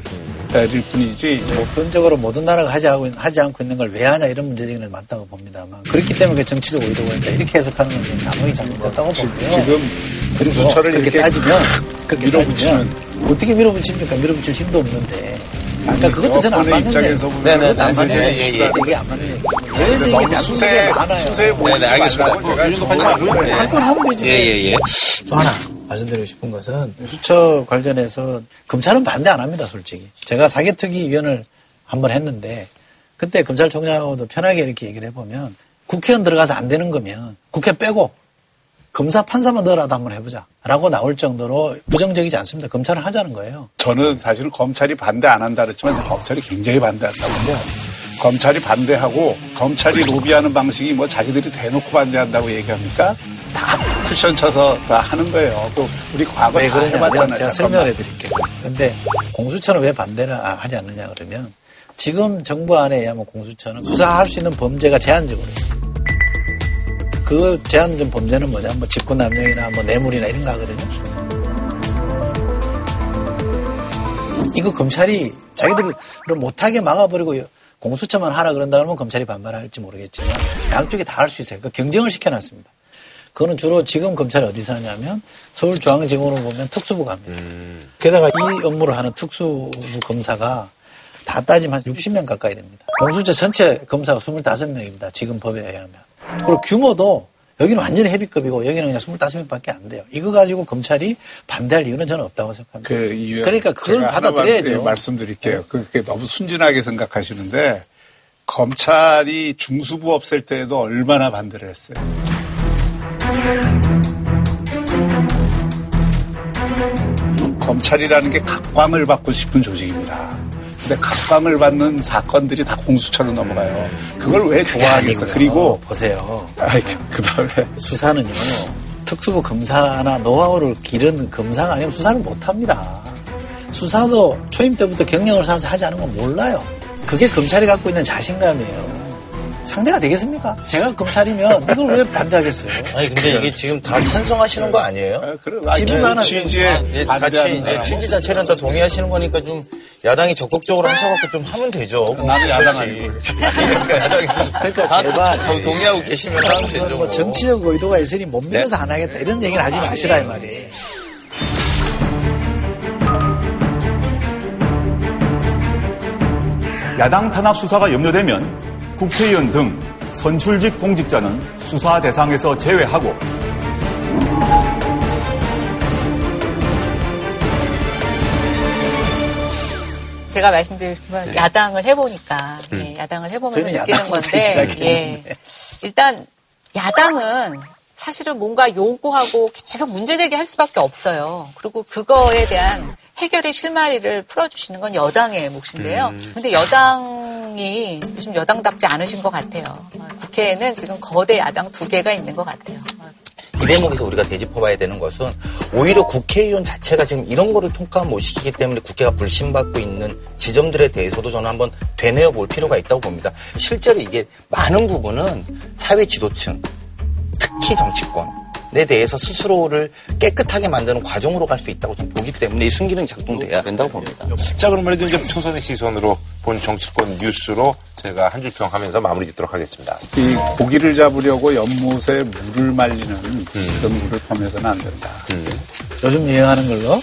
일 뿐이지. 보편적으로 모든 나라가 하지, 하고, 있- 하지 않고 있는 걸 왜 하냐 이런 문제제기는 맞다고 봅니다만 그렇기 때문에 정치적 의도가 있다 이렇게 해석하는 건 감흥이 잘못됐다고 지- 보고요. 지금 그리고 공수처를 그렇게 이렇게 따지면 그렇게 밀어붙이면 따지면 어떻게 밀어붙입니까? 밀어붙일 힘도 없는데. 그러니까 그것도 저는 안 여권의 맞는 입장에서 얘기. 보면 그것도 안 네, 맞는 네, 얘기. 예, 예. 이게 안 맞는 얘기. 근데 예외적인 게 너무 대한민국에 수세. 수세에 보이지 네, 알겠습니다. 말라고 제가 그 정말 할건 하면 되지. 예, 예, 예. 또 하나 말씀드리고 싶은 것은 수처 관련해서 검찰은 반대 안 합니다, 솔직히. 제가 사개특위 위원을 한번 했는데 그때 검찰총장하고도 편하게 이렇게 얘기를 해보면 국회의원 들어가서 안 되는 거면 국회 빼고 검사 판사만 넣어라도 한번 해보자. 라고 나올 정도로 부정적이지 않습니다. 검찰은 하자는 거예요. 저는 사실은 검찰이 반대 안 한다 그랬지만 검찰이 굉장히 반대한다고 합니다. 검찰이 반대하고 검찰이 로비하는 방식이 뭐 자기들이 대놓고 반대한다고 얘기합니까? 다 쿠션 쳐서 다 하는 거예요. 또 우리 과거 왜다 해봤잖아요. 제가 잠깐만. 설명을 해드릴게요. 근데 공수처는 왜 반대를 아- 하지 않느냐 그러면 지금 정부 안에 의하면 공수처는 수사할 수 있는 범죄가 제한적으로 있어요. 그 제한적 범죄는 뭐냐, 뭐 직권남용이나 뭐 뇌물이나 이런 거 하거든요. 이거 검찰이 자기들을 못하게 막아버리고 공수처만 하라 그런다 그러면 검찰이 반발할지 모르겠지만 양쪽이 다 할 수 있어요. 그 경쟁을 시켜놨습니다. 그거는 주로 지금 검찰이 어디서 하냐면 서울중앙지검으로 보면 특수부가 합니다. 게다가 이 업무를 하는 특수부 검사가 다 따지면 한 60명 가까이 됩니다. 공수처 전체 검사가 25명입니다. 지금 법에 의하면. 그리고 규모도 여기는 완전히 헤비급이고 여기는 그냥 25명밖에 안 돼요. 이거 가지고 검찰이 반대할 이유는 저는 없다고 생각합니다. 그 이유 그러니까 그걸 받아들여야죠. 예, 말씀드릴게요. 그게 너무 순진하게 생각하시는데 검찰이 중수부 없앨 때에도 얼마나 반대를 했어요. 검찰이라는 게 각광을 받고 싶은 조직입니다. 근데 각광을 받는 사건들이 다 공수처로 넘어가요. 그걸 왜 좋아하겠어? 그리고 보세요. 그 다음에 수사는요. 특수부 검사나 노하우를 기른 검사가 아니면 수사를 못 합니다. 수사도 초임 때부터 경력을 쌓아서 하지 않은 건 몰라요. 그게 검찰이 갖고 있는 자신감이에요. 상대가 되겠습니까? 제가 검찰이면 이걸 왜 반대하겠어요? 아니 근데 이게 지금 다 찬성하시는 거 아니에요? 지금은 아, 취지에 예, 같이 이제. 취지 자체는 다 동의하시는 거니까 좀 야당이 적극적으로 하셔갖고 좀 하면 되죠. 나는 야당. 아니고. 그러니까 야당이 그러니까 다 제발 다 동의하고 계시면 하면 되죠. 뭐 정치적 의도가 있으니 못 믿어서 네? 안 하겠다 이런 얘기는 하지 마시라 이 말이에요. 야당 탄압 수사가 염려되면 국회의원 등 선출직 공직자는 수사 대상에서 제외하고 제가 말씀드리면 야당을 해보니까 예, 야당을 해보면 저는 느끼는 건데. 예. 일단 야당은 사실은 뭔가 요구하고 계속 문제 제기할 수밖에 없어요. 그리고 그거에 대한 해결의 실마리를 풀어주시는 건 여당의 몫인데요. 근데 여당이 요즘 여당답지 않으신 것 같아요. 어, 국회에는 지금 거대 야당 두 개가 있는 것 같아요. 이 대목에서 우리가 되짚어봐야 되는 것은 오히려 국회의원 자체가 지금 이런 거를 통과 못 시키기 때문에 국회가 불신받고 있는 지점들에 대해서도 저는 한번 되뇌어 볼 필요가 있다고 봅니다. 실제로 이게 많은 부분은 사회 지도층, 특히 정치권에 대해서 스스로를 깨끗하게 만드는 과정으로 갈 수 있다고 저는 보기 때문에 이 순기능이 작동돼야 된다고 봅니다. 자, 그럼 말이죠. 이제 초선의 시선으로 본 정치권 뉴스로 제가 한 줄 평하면서 마무리 짓도록 하겠습니다. 이 고기를 잡으려고 연못에 물을 말리는 그런 물을 펌해서는 안 된다. 요즘 유행하는 걸로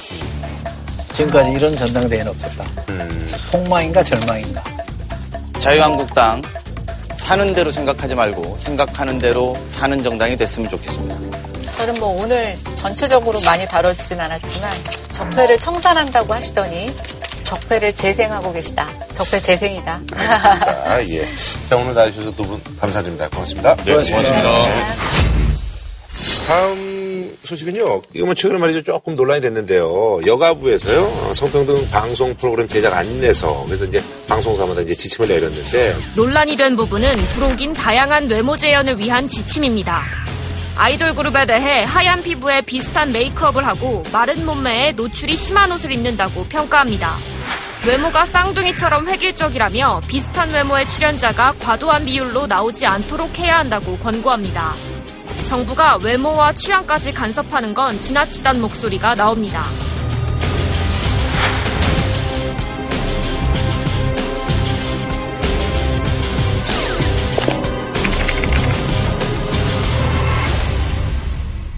지금까지 이런 전당대회는 없었다. 폭망인가 절망인가. 자유한국당 사는 대로 생각하지 말고 생각하는 대로 사는 정당이 됐으면 좋겠습니다. 저는 뭐 오늘 전체적으로 많이 다뤄지진 않았지만 적폐를 청산한다고 하시더니 적폐를 재생하고 계시다. 적폐 재생이다. 자, 예. 자, 오늘 나와주셔서 두 분 감사드립니다. 고맙습니다. 네, 고맙습니다. 네. 다음 소식은요. 이거 뭐 최근에 말이죠. 조금 논란이 됐는데요. 여가부에서요. 어, 성평등 방송 프로그램 제작 안내서. 그래서 이제 방송사마다 이제 지침을 내렸는데 논란이 된 부분은 부록인 다양한 외모 재현을 위한 지침입니다. 아이돌 그룹에 대해 하얀 피부에 비슷한 메이크업을 하고 마른 몸매에 노출이 심한 옷을 입는다고 평가합니다. 외모가 쌍둥이처럼 획일적이라며 비슷한 외모의 출연자가 과도한 비율로 나오지 않도록 해야 한다고 권고합니다. 정부가 외모와 취향까지 간섭하는 건 지나치단 목소리가 나옵니다.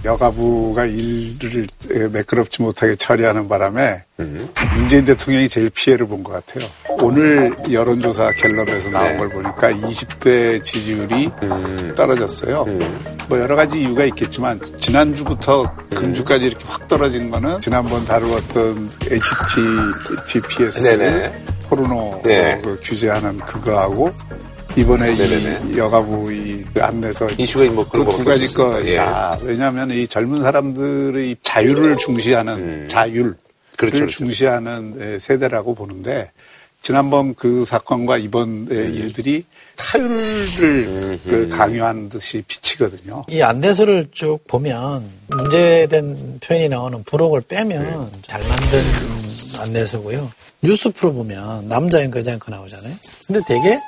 여가부가 일을 매끄럽지 못하게 처리하는 바람에 문재인 대통령이 제일 피해를 본 것 같아요. 오늘 여론조사 갤럽에서 나온 걸 보니까 20대 지지율이 떨어졌어요. 뭐 여러 가지 이유가 있겠지만 지난주부터 금주까지 이렇게 확 떨어진 거는 지난번 다루었던 HTTPS 네네. 포르노 네. 그 규제하는 그거하고 이번에 이 여가부 이 안내서 이슈가 뭐 그런 그 두 가지 거. 예. 다 왜냐하면 이 젊은 사람들의 자유를 중시하는 자율을 음. 그렇죠, 그렇죠. 중시하는 에, 세대라고 보는데 지난번 그 사건과 이번 음. 에, 일들이 타율을 그 강요하는 듯이 비치거든요. 이 안내서를 쭉 보면 문제된 표현이 나오는 부록을 빼면 잘 만든 안내서고요. 뉴스 프로 보면 남자 앵커, 여자 앵커 나오잖아요. 근데 되게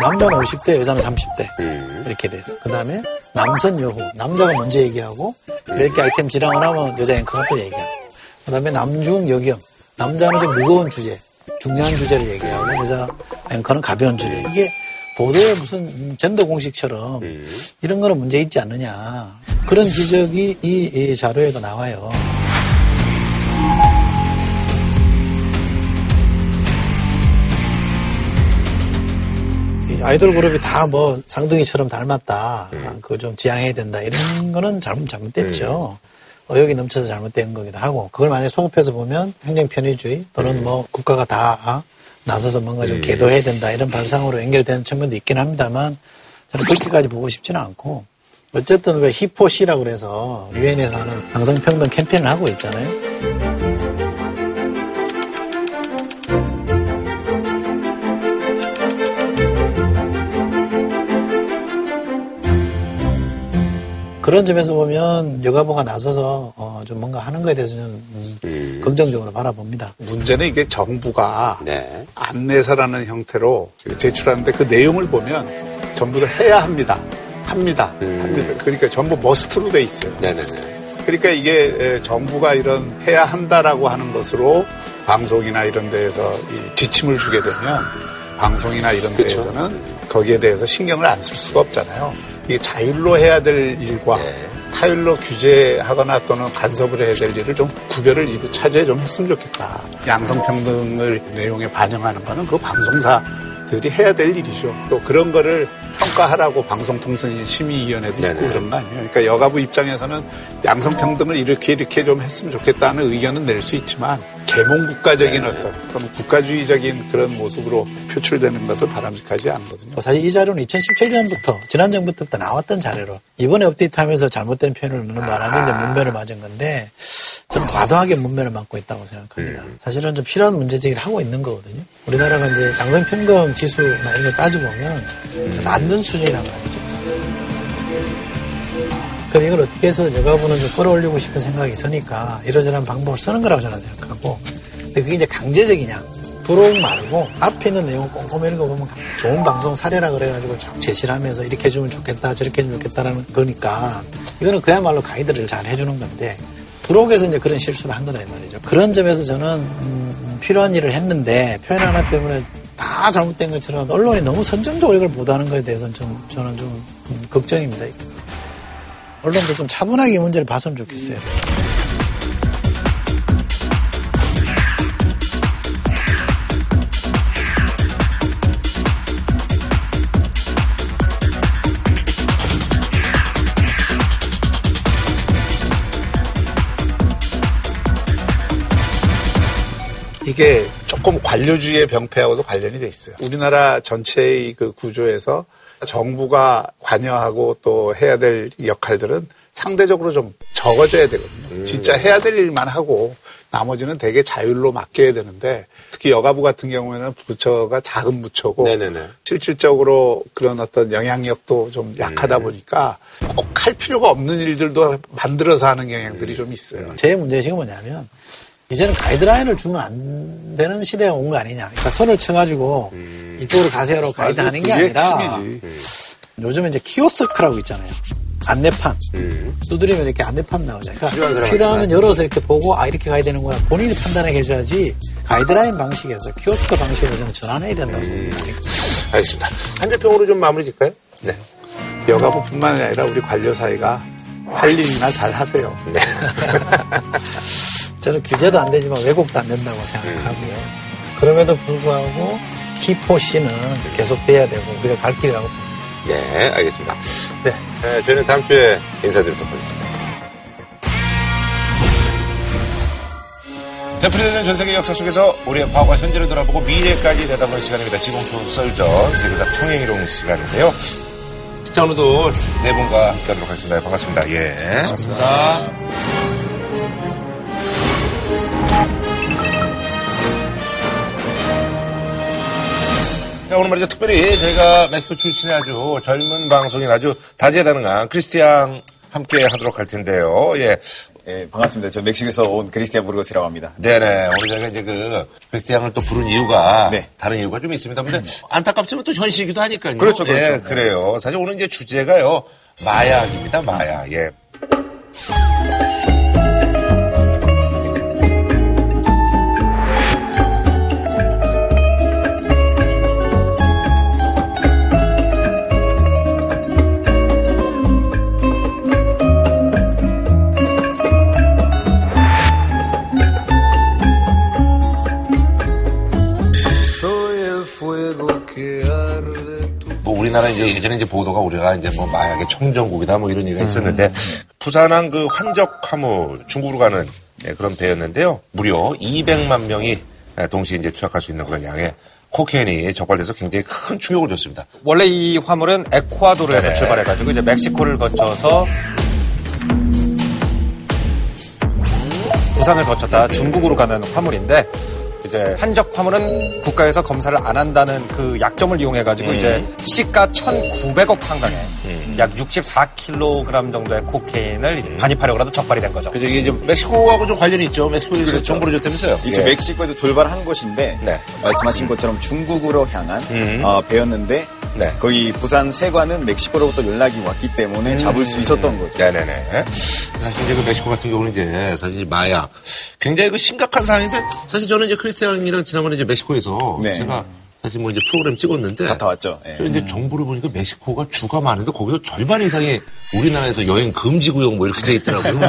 남자는 50대, 여자는 30대 이렇게 돼 있어. 그 다음에 남선 여후, 남자가 먼저 얘기하고 몇 개 아이템 지랑을 하면 여자 앵커가 또 얘기하고 그 다음에 남중 여경, 남자는 좀 무거운 주제, 중요한 주제를 얘기하고 여자 앵커는 가벼운 주제. 이게 보도에 무슨 젠더 공식처럼 이런 거는 문제 있지 않느냐. 그런 지적이 이, 이 자료에도 나와요. 아이돌 그룹이 다뭐 쌍둥이처럼 닮았다. 그거 좀 지양해야 된다. 이런 거는 잘못, 잘못됐죠. 의욕이 넘쳐서 잘못된 거기도 하고, 그걸 만약에 소급해서 보면 행정 편의주의 또는 뭐 국가가 다 나서서 뭔가 좀 계도해야 된다. 이런 발상으로 연결되는 측면도 있긴 합니다만, 저는 그렇게까지 보고 싶지는 않고, 어쨌든 왜 히포시라고 그래서 유엔에서 하는 양성평등 캠페인을 하고 있잖아요. 그런 점에서 보면 여가부가 나서서 어, 좀 뭔가 하는 거에 대해서 는 음, 긍정적으로 바라봅니다. 문제는 이게 정부가 네. 안내서라는 형태로 제출하는데 그 내용을 보면 전부 다 해야 합니다. 합니다. 합니다. 그러니까 전부 머스트로 돼 있어요. 네네네. 그러니까 이게 에, 정부가 이런 해야 한다라고 하는 것으로 방송이나 이런 데에서 이 지침을 주게 되면 방송이나 이런 그쵸. 데에서는 거기에 대해서 신경을 안 쓸 수가 없잖아요. 이게 자율로 해야 될 일과 타율로 규제하거나 또는 간섭을 해야 될 일을 좀 구별을 이거 차지해 좀 했으면 좋겠다. 양성평등을 내용에 반영하는 거는 그 방송사들이 해야 될 일이죠. 또 그런 거를 평가하라고 방송통신심의위원회도 있고. 그런 거 아니에요. 그러니까 여가부 입장에서는 양성평등을 이렇게 이렇게 좀 했으면 좋겠다는 의견은 낼 수 있지만 계몽 국가적인 어떤 또는 국가주의적인 그런 모습으로 표출되는 것을 바람직하지 않거든요. 뭐 사실 이 자료는 2017년부터 지난 정부부터 나왔던 자료로 이번에 업데이트하면서 잘못된 표현을 넣는 바람에 이제 문매를 맞은 건데 저는 과도하게 문매를 맞고 있다고 생각합니다. 사실은 좀 필요한 문제 제기를 하고 있는 거거든요. 우리나라가 이제 양성평등 지수나 이런 거 따져보면 낮은 수준이란 말이죠. 그럼 이걸 어떻게 해서 여가부는 좀 끌어올리고 싶은 생각이 있으니까 이러저러한 방법을 쓰는 거라고 저는 생각하고 근데 그게 이제 강제적이냐 부록 말고 앞에 있는 내용 꼼꼼히 읽어보면 좋은 방송 사례라 그래가지고 쭉 제시를 하면서 이렇게 해주면 좋겠다 저렇게 해주면 좋겠다라는 거니까 이거는 그야말로 가이드를 잘 해주는 건데 부록에서 이제 그런 실수를 한 거다 이 말이죠 그런 점에서 저는 음, 필요한 일을 했는데 표현 하나 때문에 다 잘못된 것처럼 언론이 너무 선정적으로 이걸 보도하는 것에 대해서는 좀 저는 좀 음, 걱정입니다. 언론도 좀 차분하게 이 문제를 봤으면 좋겠어요. 이게 조금 관료주의의 병폐하고도 관련이 돼 있어요. 우리나라 전체의 그 구조에서 정부가 관여하고 또 해야 될 역할들은 상대적으로 좀 적어져야 되거든요. 진짜 해야 될 일만 하고 나머지는 되게 자율로 맡겨야 되는데 특히 여가부 같은 경우에는 부처가 작은 부처고 네네네. 실질적으로 그런 어떤 영향력도 좀 약하다 보니까 꼭 할 필요가 없는 일들도 만들어서 하는 경향들이 좀 있어요. 제 문제의식은 뭐냐면 이제는 가이드라인을 주면 안 되는 시대가 온 거 아니냐. 그러니까 선을 쳐가지고 이쪽으로 가세요라고 가이드 하는 게 아니라 핵심이지. 요즘에 이제 키오스크라고 있잖아요. 안내판. 두드리면 이렇게 안내판 나오잖아요. 그러니까. 필요하면 열어서 이렇게 보고 아 이렇게 가야 되는 거야. 본인이 판단하게 해줘야지 가이드라인 방식에서 키오스크 방식으로 저는 전환해야 된다고 봅니다. 알겠습니다. 한 줄평으로 좀 마무리 짓까요? 네. 여가부뿐만 아니라 우리 관료 사이가 할 일이나 잘 하세요. 네. 저는 규제도 안 되지만 왜곡도 안 된다고 생각하고요. 그럼에도 불구하고 키포시는 계속돼야 되고 우리가 갈 길이 라고 네, 알겠습니다. 네, 에, 저희는 다음 주에 인사드리도록 하겠습니다. 되풀이되는 전 세계 역사 속에서 우리의 과거와 현재를 돌아보고 미래까지 내다보는 시간입니다. 시공초 썰전 세계사 평행이동 시간인데요. 자, 오늘도 네 분과 함께 하도록 하겠습니다. 반갑습니다. 예. 반갑습니다. 자, 오늘 말이죠. 특별히 저희가 멕시코 출신의 아주 젊은 방송인 아주 다재다능한 크리스티앙 함께 하도록 할 텐데요. 예. 예, 반갑습니다. 저 멕시코에서 온 크리스티안 부르고스라고 합니다. 네네. 오늘 저희가 이제 그 크리스티앙을 또 부른 이유가 네. 다른 이유가 좀 있습니다. 근데 안타깝지만 또 현실이기도 하니까요. 그렇죠, 그렇죠. 예, 그래요. 사실 오늘 이제 주제가요. 마약입니다. 마약. 예. 뭐 우리나라 이제 예전에 이제 보도가 우리가 이제 뭐 마약의 청정국이다 뭐 이런 얘기가 있었는데 부산항 그 환적 화물 중국으로 가는 예, 그런 배였는데요. 무려 200만 명이 예, 동시에 이제 투약할 수 있는 그런 양의 코케인이 적발돼서 굉장히 큰 충격을 줬습니다. 원래 이 화물은 에쿠아도르에서 네네. 출발해가지고 이제 멕시코를 거쳐서 부산을 거쳤다 중국으로 가는 화물인데 이제 한적 화물은 국가에서 검사를 안 한다는 그 약점을 이용해가지고 음. 이제 시가 1,900억 상당의 약 64kg 정도의 코케인을 이제 반입하려고 해도 적발이 된 거죠. 그래서 이게 좀 멕시코하고 좀 관련이 있죠. 멕시코에서 그렇죠. 정보를 줬다면서요. 이제 예. 멕시코에도 출발한 곳인데 네. 말씀하신 것처럼 중국으로 향한 음. 어, 배였는데 네. 거의 부산 세관은 멕시코로부터 연락이 왔기 때문에 잡을 수 있었던 거죠. 네네네. 사실 이제 그 멕시코 같은 경우는 이제 사실 마약 굉장히 그 심각한 상황인데 사실 저는 이제 크리스티안이랑 지난번에 이제 멕시코에서 네. 제가 사실 뭐 이제 프로그램 찍었는데 갔다 왔죠. 예. 저 이제 정보를 보니까 멕시코가 주가 많은데 거기서 절반 이상이 우리나라에서 여행 금지 구역 뭐 이렇게 돼 있더라고요.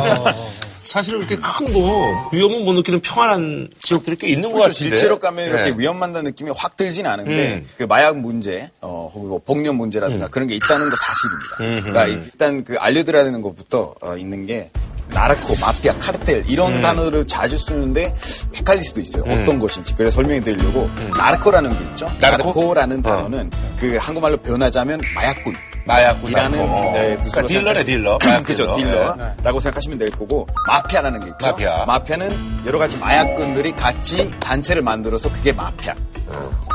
사실 이렇게 큰뭐 위험은 못 느끼는 평안한 지역들이 꽤 있는 것 그렇죠. 같은데. 실제로 가면 이렇게 네. 위험한다는 느낌이 확 들진 않은데 음. 그 마약 문제, 어, 혹은 뭐 복년 문제라든가 그런 게 있다는 거 사실입니다. 그러니까 일단 그 알려드려야 되는 것부터 어, 있는 게 narco, 마피아, 카르텔 이런 음. 단어를 자주 쓰는데 헷갈릴 수도 있어요. 어떤 것인지. 그래서 설명해 드리려고 narco라는 게 있죠. narco? 라는 어. 단어는 그 한국말로 변하자면 마약꾼. 마약꾼, 이라는 narco. 네, 그러니까 딜러네, 딜러. 그죠 딜러. 딜러라고 생각하시면 될 거고 마피아라는 게 있죠. 마피아. 마피아는 여러 가지 마약꾼들이 같이 단체를 만들어서 그게 마피아.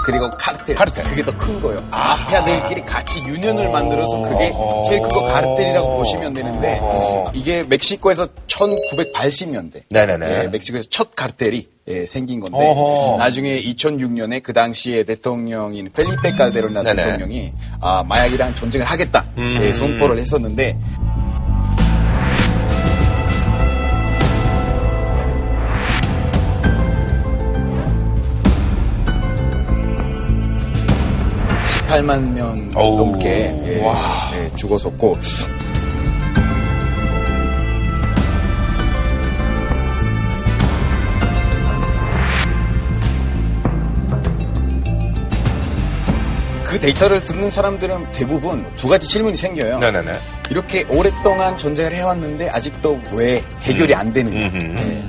그리고 카르텔. 카르텔. 그게 더 큰 거예요. 마피아들끼리 같이 union을 만들어서 그게 제일 큰거 카르텔이라고 보시면 되는데 이게 멕시코에서 1980년대. 네네네. 멕시코에서 첫 카르텔이 예, 생긴 건데 어허. 나중에 2006년에 그 당시에 대통령인 펠리페 칼데로나. 대통령이 아, 마약이랑 전쟁을 하겠다 음. 예, 선포를 했었는데 (18만) 명 어우. 넘게 예, 예, 죽었었고 그 데이터를 듣는 사람들은 대부분 두 가지 질문이 생겨요. 네네네. 이렇게 오랫동안 전쟁을 해왔는데 아직도 왜 해결이 안 되느냐. 네.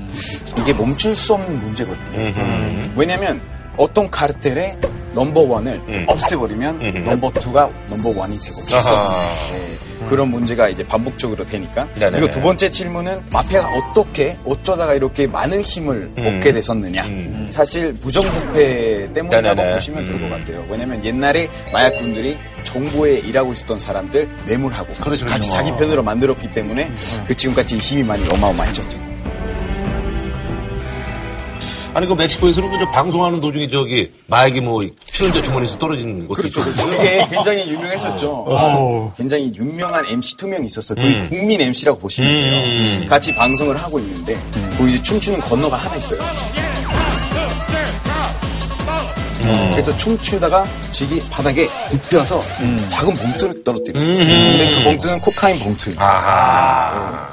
이게 멈출 수 없는 문제거든요. 음흠. 왜냐하면 어떤 카르텔의 number one을 음. 없애버리면 음흠. number two가 number one이 되고. 네. 그런 문제가 이제 반복적으로 되니까. 네네네. 그리고 두 번째 질문은 마피아가 어떻게 어쩌다가 이렇게 많은 힘을 음. 얻게 됐었느냐. 사실 부정부패 때문이라고 네네네. 보시면 될 것 같아요. 왜냐하면 옛날에 마약꾼들이 정부에 일하고 있었던 사람들 뇌물하고 그렇죠, 같이 그렇죠. 자기 편으로 만들었기 때문에 그 지금까지 힘이 많이 어마어마해졌죠. 아니 그 멕시코에서는 그저 방송하는 도중에 저기 마약이 뭐 출연자 주머니에서 떨어진 것도 그렇죠. 그게 굉장히 유명했었죠. 어. 굉장히 유명한 MC 두 명 있었어요. 거의 음. 국민 MC라고 보시면 돼요. 음. 같이 방송을 하고 있는데 거기 이제 춤추는 건너가 하나 있어요. 음. 그래서 춤추다가 쥐기 바닥에 눕혀서 작은 봉투를 떨어뜨려요. 음. 근데 그 봉투는 코카인 봉투예요. 아하.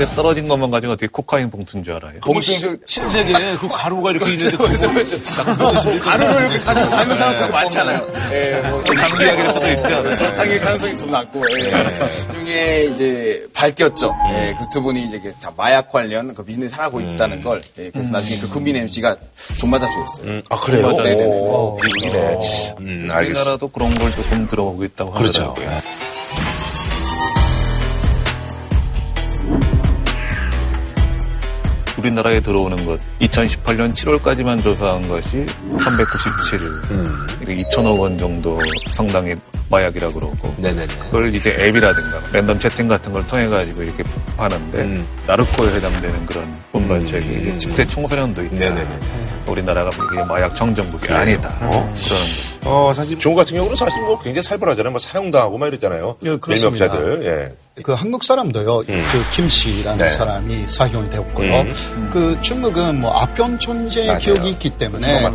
근데 떨어진 것만 가지고 어떻게 코카인 봉투인 줄 알아요? 봉투 신세계에 그 가루가 이렇게 있는데 가루를 이렇게 가지고 다니는 사람들 많잖아요. 예, 뭐, 감기 이야기를 수도 있지 않아요? 당일 가능성이 좀 낮고, 예. 중에 이제 밝혔죠. 예, 그두 분이 이제 그다 마약 관련 그 비즈니스 하고 있다는 걸. 예, 그래서 나중에 그 국민 MC가 좀 받아주었어요. 아 그래요? 네네. 오, 미국이네. 음, 알겠습니다. 우리나라도 그런 걸 조금 들어오고 있다고 그렇죠. 하더라고요. 우리나라에 들어오는 것 2018년 7월까지만 조사한 것이 397, 음. 이게 2천억 원 정도 상당의 마약이라 그러고 네네네. 그걸 이제 앱이라든가 랜덤 채팅 같은 걸 통해 가지고 이렇게 파는데 음. 나르코에 해당되는 그런 운반책이 이제 10대 청소년도 있다. 네네네. 우리나라가 이게 마약 정정국이 아니다. 어? 그러는 거죠. 어, 사실 중국 같은 경우는 사실 뭐 굉장히 살벌하잖아요. 뭐 사형당하고 막 이랬잖아요. 예, 그렇습니다. 예. 그 한국 사람도요, 음. 그 김씨라는 네. 사람이 사형이 되었고요. 음. 그 중국은 뭐 아편 존재의 맞아요. 기억이 있기 때문에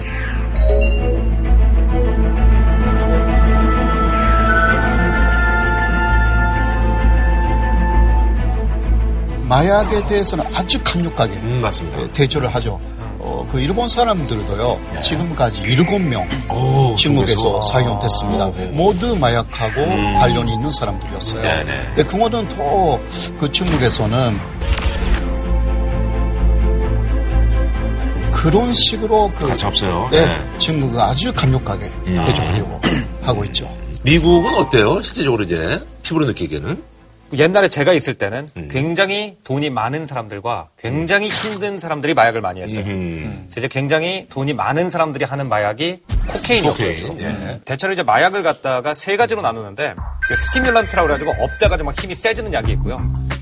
마약에 대해서는 아주 강력하게 음, 맞습니다. 예, 대처를 하죠. 어, 그 일본 사람들도요, 지금까지 일곱 명 오, 중국에서. 사용됐습니다. 아, 네. 모두 마약하고 음. 관련이 있는 사람들이었어요. 네, 네. 근데 그거는 더 그 중국에서는 그런 식으로 그 없어요. 네, 네. 중국은 아주 강력하게 음. 대처하려고 하고 있죠. 미국은 어때요? 실제적으로 이제 피부로 느끼기에는? 옛날에 제가 있을 때는 음. 굉장히 돈이 많은 사람들과 굉장히 힘든 사람들이 마약을 많이 했어요. 음. 이제 굉장히 돈이 많은 사람들이 하는 마약이 코케인이었거든요. 코케인, 예. 대체로 이제 마약을 갖다가 세 가지로 나누는데 그 stimulant라고 그래가지고 up돼가지고 막 힘이 세지는 약이 있고요.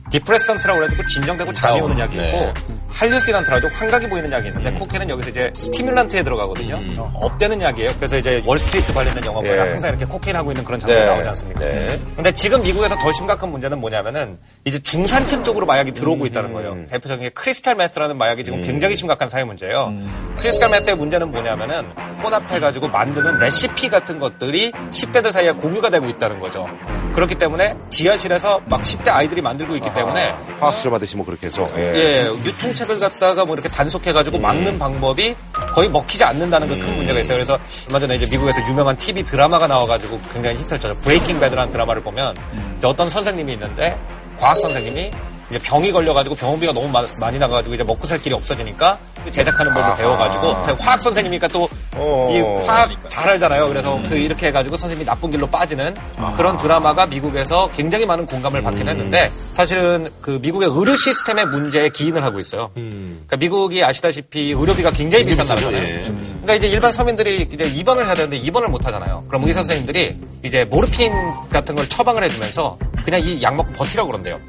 depressant라고 그래가지고 진정되고 잠이 오는 약이 있고 네. hallucinant라고 해도 환각이 보이는 약이 있는데 음. cocaine은 여기서 이제 stimulant에 들어가거든요. up되는 약이에요. 그래서 이제 월스트리트 관련된 영화 보면 예. 항상 이렇게 cocaine 하고 있는 그런 장면이 네. 나오지 않습니까? 네. 근데 지금 미국에서 더 심각한 문제는 뭐냐면은 이제 중산층 쪽으로 마약이 들어오고 있다는 거예요. 대표적인 게 crystal meth라는 마약이 지금 굉장히 심각한 사회 문제예요. crystal meth의 문제는 뭐냐면은 혼합해가지고 만드는 레시피 같은 것들이 10대들 사이에 공유가 되고 있다는 거죠. 그렇기 때문에 지하실에서 막 10대 아이들이 만들고 있기 때문에 화학 실험하듯이 뭐 그렇게 해서. 예. 예, 유통 책을 갖다가 뭐 이렇게 단속해가지고 막는 방법이 거의 먹히지 않는다는 그 큰 문제가 있어요. 그래서 얼마 전에 이제 미국에서 유명한 TV 드라마가 나와가지고 굉장히 히트를 쳤죠. 브레이킹 배드라는 드라마를 보면 이제 어떤 선생님이 있는데 과학 선생님이 이제 병이 걸려가지고 병원비가 너무 마- 많이 나가가지고 이제 먹고 살 길이 없어지니까 그 제작하는 법을 아하. 배워가지고 제가 화학 선생님이니까 또이 어. 화학 잘 알잖아요. 그래서 그 이렇게 해가지고 선생님이 나쁜 길로 빠지는 그런 드라마가 미국에서 굉장히 많은 공감을 받긴 했는데 사실은 그 미국의 의료 시스템의 문제에 기인을 하고 있어요. 그러니까 미국이 아시다시피 의료비가 굉장히 비싼. 나라잖아요. 예. 그러니까 이제 일반 서민들이 이제 입원을 해야 되는데 입원을 못 하잖아요. 그럼 의사 선생님들이 이제 모르핀 같은 걸 처방을 해주면서 그냥 이 약 먹고 버티라고 그런대요.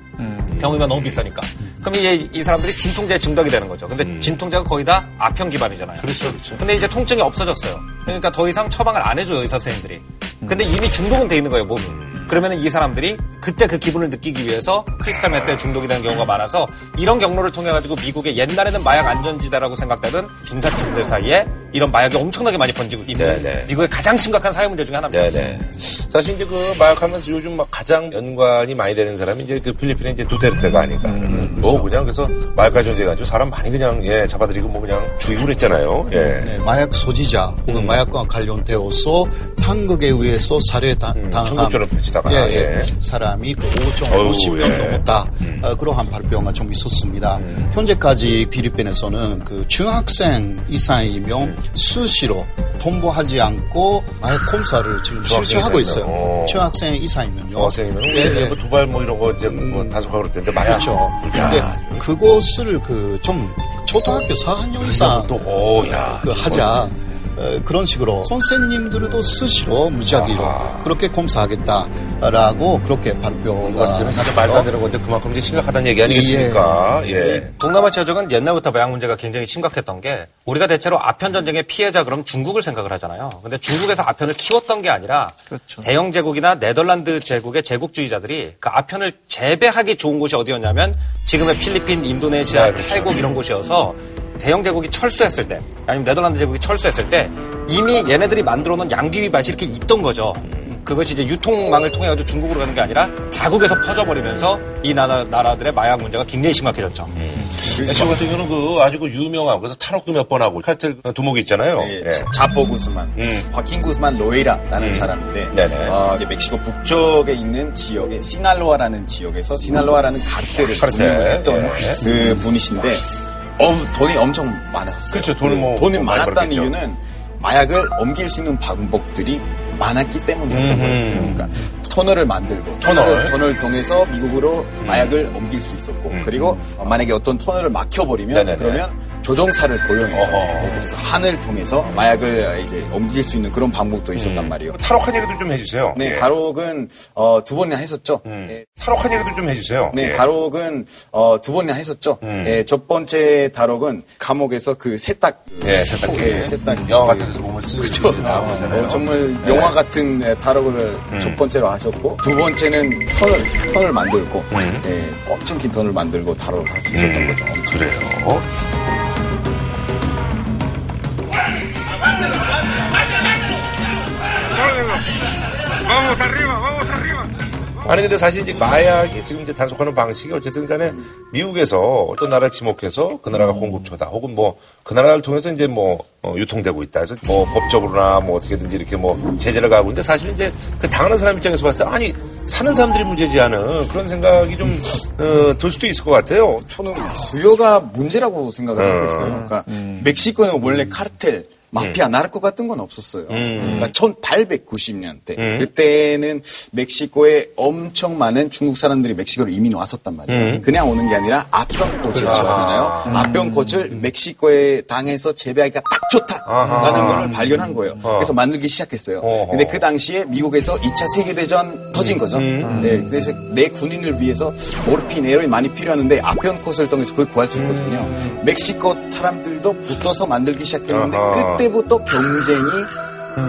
병이면 너무 비싸니까. 그럼 이제 이 사람들이 진통제 중독이 되는 거죠. 근데 진통제가 거의 다 아편 기반이잖아요. 그렇죠, 그렇죠. 근데 이제 통증이 없어졌어요. 그러니까 더 이상 처방을 안 해줘요, 의사 선생님들이. 근데 이미 중독은 돼 있는 거예요, 몸이. 그러면 이 사람들이 그때 그 기분을 느끼기 위해서 크리스탈 메트에 중독이 되는 경우가 많아서 이런 경로를 통해 가지고 미국의 옛날에는 마약 안전지대라고 생각되던 중산층들 사이에 이런 마약이 엄청나게 많이 번지고 있는 네네. 미국의 가장 심각한 사회 문제 중에 하나입니다. 네네. 사실 이제 그 마약하면서 요즘 막 가장 연관이 많이 되는 사람이 이제 그 필리핀의 이제 두테르테가 아닌가. 뭐 그냥 그래서 마약까지 존재해가지고 사람 많이 그냥 예 잡아들이고 뭐 그냥 죽이고 그랬잖아요. 예. 네, 마약 소지자 혹은 마약과 관련되어서 한국에 의해서 살해 당- 당한 천국처럼 하 시다가 예, 예. 예. 사람이 그 어휴, 5.50명 예. 넘었다. 어, 그러한 발표가 좀 있었습니다. 현재까지 필리핀에서는 그 중학생 이상이면 수시로 통보하지 않고 마약 검사를 지금 실시하고 있어요. 어. 중학생 이상이면요. 여학생이면 예, 예. 뭐 두발 뭐 이런 거 이제 뭐 다소가 그럴 텐데 마약. 그렇죠. 근데 그것을 그 좀 초등학교 4학년 이상 또, 오, 야. 그 하자. 어, 그런 식으로 선생님들도 수시로 무작위로 그렇게 검사하겠다 라고 그렇게 발표가 가장 말도 안 되는 건데 그만큼 이제 심각하다는 얘기 아니겠습니까? 예. 동남아 지역은 옛날부터 마약 문제가 굉장히 심각했던 게 우리가 대체로 아편 전쟁의 피해자 그럼 중국을 생각을 하잖아요. 근데 중국에서 아편을 키웠던 게 아니라 대영 제국이나 네덜란드 제국의 제국주의자들이 그 아편을 재배하기 좋은 곳이 어디였냐면 지금의 필리핀, 인도네시아, 태국 이런 곳이어서 대영 제국이 철수했을 때 아니면 네덜란드 제국이 철수했을 때 이미 얘네들이 만들어 놓은 양귀비 밭이 이렇게 있던 거죠. 그것이 이제 유통망을 통해 가지고 중국으로 가는 게 아니라 자국에서 퍼져버리면서 이 나라, 나라들의 마약 문제가 굉장히 심각해졌죠. 멕시코 같은 경우는 그 아주 그 유명한 그래서 탈옥도 몇 번 하고 카르텔 두목이 있잖아요. 예, 예. 자포 구스만, 화킨 구스만 로에라라는 음. 사람인데 네네. 어, 이제 멕시코 북쪽에 있는 지역에 시날로아라는 지역에서 시날로아라는 카르텔. 운영을 했던 예. 그 분이신데 어, 돈이 엄청 많았어요. 그렇죠. 돈은 뭐 돈이 많이 많았다는. 이유는 마약을 옮길 수 있는 방법들이 많았기 때문이었던. 거였어요. 그러니까 터널을 만들고 터널. 터널을, 터널을 통해서 미국으로 마약을 옮길 수 있었고 그리고 만약에 어떤 터널을 막혀버리면 네네네. 그러면 조종사를 고용해서. 네, 그래서 하늘 통해서 마약을 이제 옮길 수 있는 그런 방법도 있었단 말이에요. 탈옥한 얘기도 좀 해주세요. 네, 예. 가록은 어, 두 번이나 했었죠. 예. 탈옥한 얘기도 좀 해주세요. 네, 예. 다록은 어, 두 번이나 했었죠. 예, 첫 번째 다록은 감옥에서 그 세탁, 예, 세탁기. 예, 세탁 영화 같은 데서 보면 쓰고 그렇죠. 나오잖아요. 어, 정말 네. 영화 같은 예, 다록을 첫 번째로 하셨고 두 번째는 터널 터널 만들고 예, 엄청 긴 터널 만들고 다록을 할 수 있었던 거죠. 엄청. 그래요. 아니 근데 사실 이제 마약이 지금 이제 단속하는 방식이 어쨌든 간에 미국에서 어떤 나라를 지목해서 그 나라가 공급처다 혹은 뭐 그 나라를 통해서 이제 뭐 어, 유통되고 있다 해서 뭐 법적으로나 뭐 어떻게든지 이렇게 뭐 제재를 가고 있는데 사실 이제 그 당하는 사람 입장에서 봤을 때 아니 사는 사람들이 문제지 않은 그런 생각이 좀 어, 들 수도 있을 것 같아요. 저는 수요가 문제라고 생각을 하고 있어요. 그러니까 음. 멕시코는 원래 카르텔, 마피아, 나르코 같은 건 없었어요. 그러니까 1890년대 음. 그때는 멕시코에 엄청 많은 중국 사람들이 멕시코로 이민 왔었단 말이에요. 음. 그냥 오는 게 아니라 아병꽃을 좋아하잖아요. 아병꽃을 멕시코에 당해서 재배하기가 딱 좋다라는 걸 발견한 거예요. 그래서 만들기 시작했어요. 근데 그 당시에 미국에서 2차 세계대전 터진 거죠. 네, 그래서 내 군인을 위해서 모르핀, 에로인 많이 필요하는데 아편콧을 통해서 그걸 구할 수 있거든요. 멕시코 사람들도 붙어서 만들기 시작했는데 아하. 그때부터 경쟁이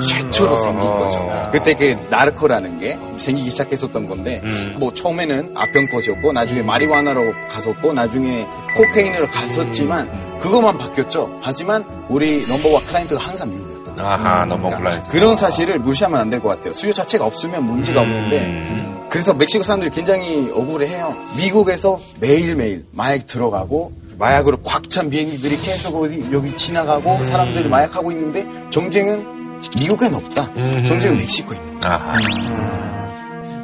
최초로 생긴 거죠. 그때 그 narco라는 게 생기기 시작했었던 건데 뭐 처음에는 아편꽃이었고 나중에 마리화나로 갔었고 나중에 cocaine으로 갔었지만 그것만 바뀌었죠. 하지만 우리 number one client가 항상 미국이었다. 아하, number client. 그런 사실을 무시하면 안 될 것 같아요. 수요 자체가 없으면 문제가 없는데 그래서 멕시코 사람들이 굉장히 억울해해요. 미국에서 매일매일 마약 들어가고 마약으로 꽉 찬 비행기들이 계속 어디 여기 지나가고 사람들이 마약하고 있는데 전쟁은 미국엔 없다. 정쟁은 멕시코에 있는 아하.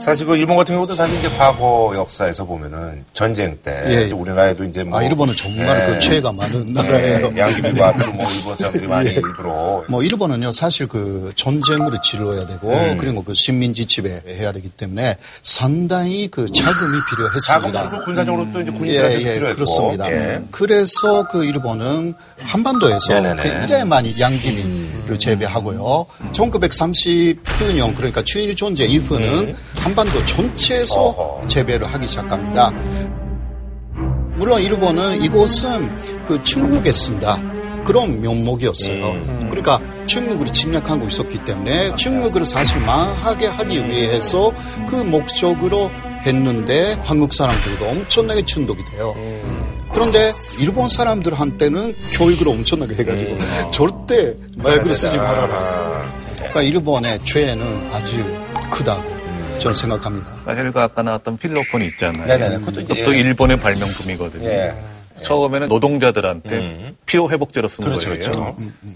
사실 그 일본 같은 경우도 사실 이제 과거 역사에서 보면은 전쟁 때 예. 이제 우리나라에도 이제 뭐 아, 일본은 정말 그 죄가 많은 나라예요. 예, 양귀비가 뭐 일본 사람들이 많이 예. 일부러 뭐 일본은요 사실 그 전쟁으로 치러야 되고 음. 그리고 그 식민지 지배해야 되기 때문에 상당히 그 자금이 필요했습니다. 자금도 군사적으로 또 이제 군인들한테 예, 예, 필요했고 그렇습니다. 예. 그래서 그 일본은 한반도에서 네네네. 굉장히 많이 양귀비를 재배하고요. 1939년 그러니까 추일 존재 이후는 한 반도 전체에서 재배를 하기 시작합니다. 물론 일본은 이곳은 그 중국에 쓴다. 그런 면목이었어요. 그러니까 중국으로 침략하고 있었기 때문에 중국을 사실 망하게 하기 위해서 그 목적으로 했는데 한국 사람들도 엄청나게 충독이 돼요. 그런데 일본 사람들한테는 교육을 엄청나게 해가지고 절대 마약을 쓰지 말아라. 그러니까 일본의 죄는 아주 크다고 저는 생각합니다. 사실 그 아까 나왔던 필로폰이 있잖아요. 네네네. 그것도 그것도 일본의 발명품이거든요. 예. 처음에는 노동자들한테 피로 회복제로 쓴 그렇죠, 거예요. 그렇죠.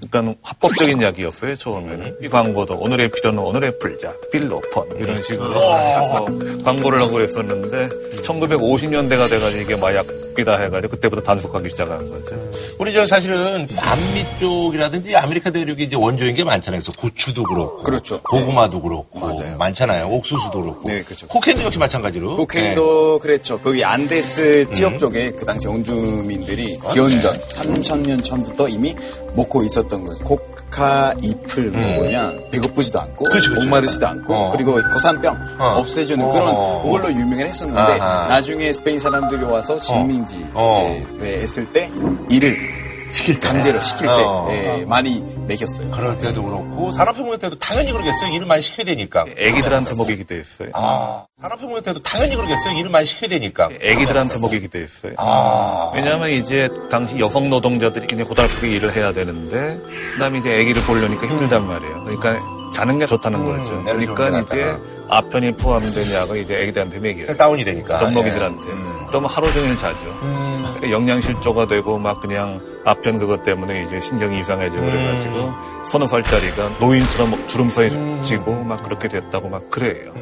그러니까 합법적인 약이었어요 처음에는. 이 광고도 오늘의 피로는 오늘에 풀자, 필로폰 이런 식으로 어, 광고를 하고 그랬었는데 1950년대가 돼가지고 이게 마약이다 해가지고 그때부터 단속하기 시작한 거죠. 우리 저 사실은 남미 쪽이라든지 아메리카 대륙이 이제 원조인 게 많잖아요. 그래서 고추도 그렇고, 그렇죠. 고구마도 그렇고, 많잖아요. 옥수수도 그렇고, 네, 그렇죠. 코케인도 역시 마찬가지로. 코케인도 그랬죠. 거기 안데스 지역 쪽에 그 당시 원주민들이 기원전 3천년 전부터 이미 먹고 있었던 거죠. 코카 잎을 먹으면 배고프지도 않고 그렇죠, 그렇죠. 목마르지도 않고 어. 그리고 고산병 어. 없애주는 어. 그런 그걸로 유명을 했었는데 아하. 나중에 스페인 사람들이 와서 식민지에 어. 했을 때 일을 시킬 때. 강제로 시킬 때 어. 예, 많이 먹였어요. 그럴 때도 그렇고, 산업혁명 때도 당연히 그러겠어요. 일을 많이 시켜야 되니까. 애기들한테 먹이기도 했어요. 아, 산업혁명 때도 당연히 그러겠어요. 일을 많이 시켜야 되니까. 애기들한테 먹이기도 했어요. 아. 왜냐하면 이제 당시 여성 노동자들이 그냥 고달프게 일을 해야 되는데, 그다음에 이제 아기를 보려니까 힘들단 말이에요. 그러니까 자는 게 좋다는 거죠. 음, 에너지 그러니까 이제. 아편이 포함된 약을 이제 아기들한테 먹여요. 다운이 되니까. 젖먹이들한테. 예. 그러면 하루 종일 자죠. 그러니까 영양실조가 되고 막 그냥 아편 그것 때문에 이제 신경이 이상해지고 음. 그래가지고 서너 살짜리가 노인처럼 막 주름살이 지고 막 그렇게 됐다고 막 그래요.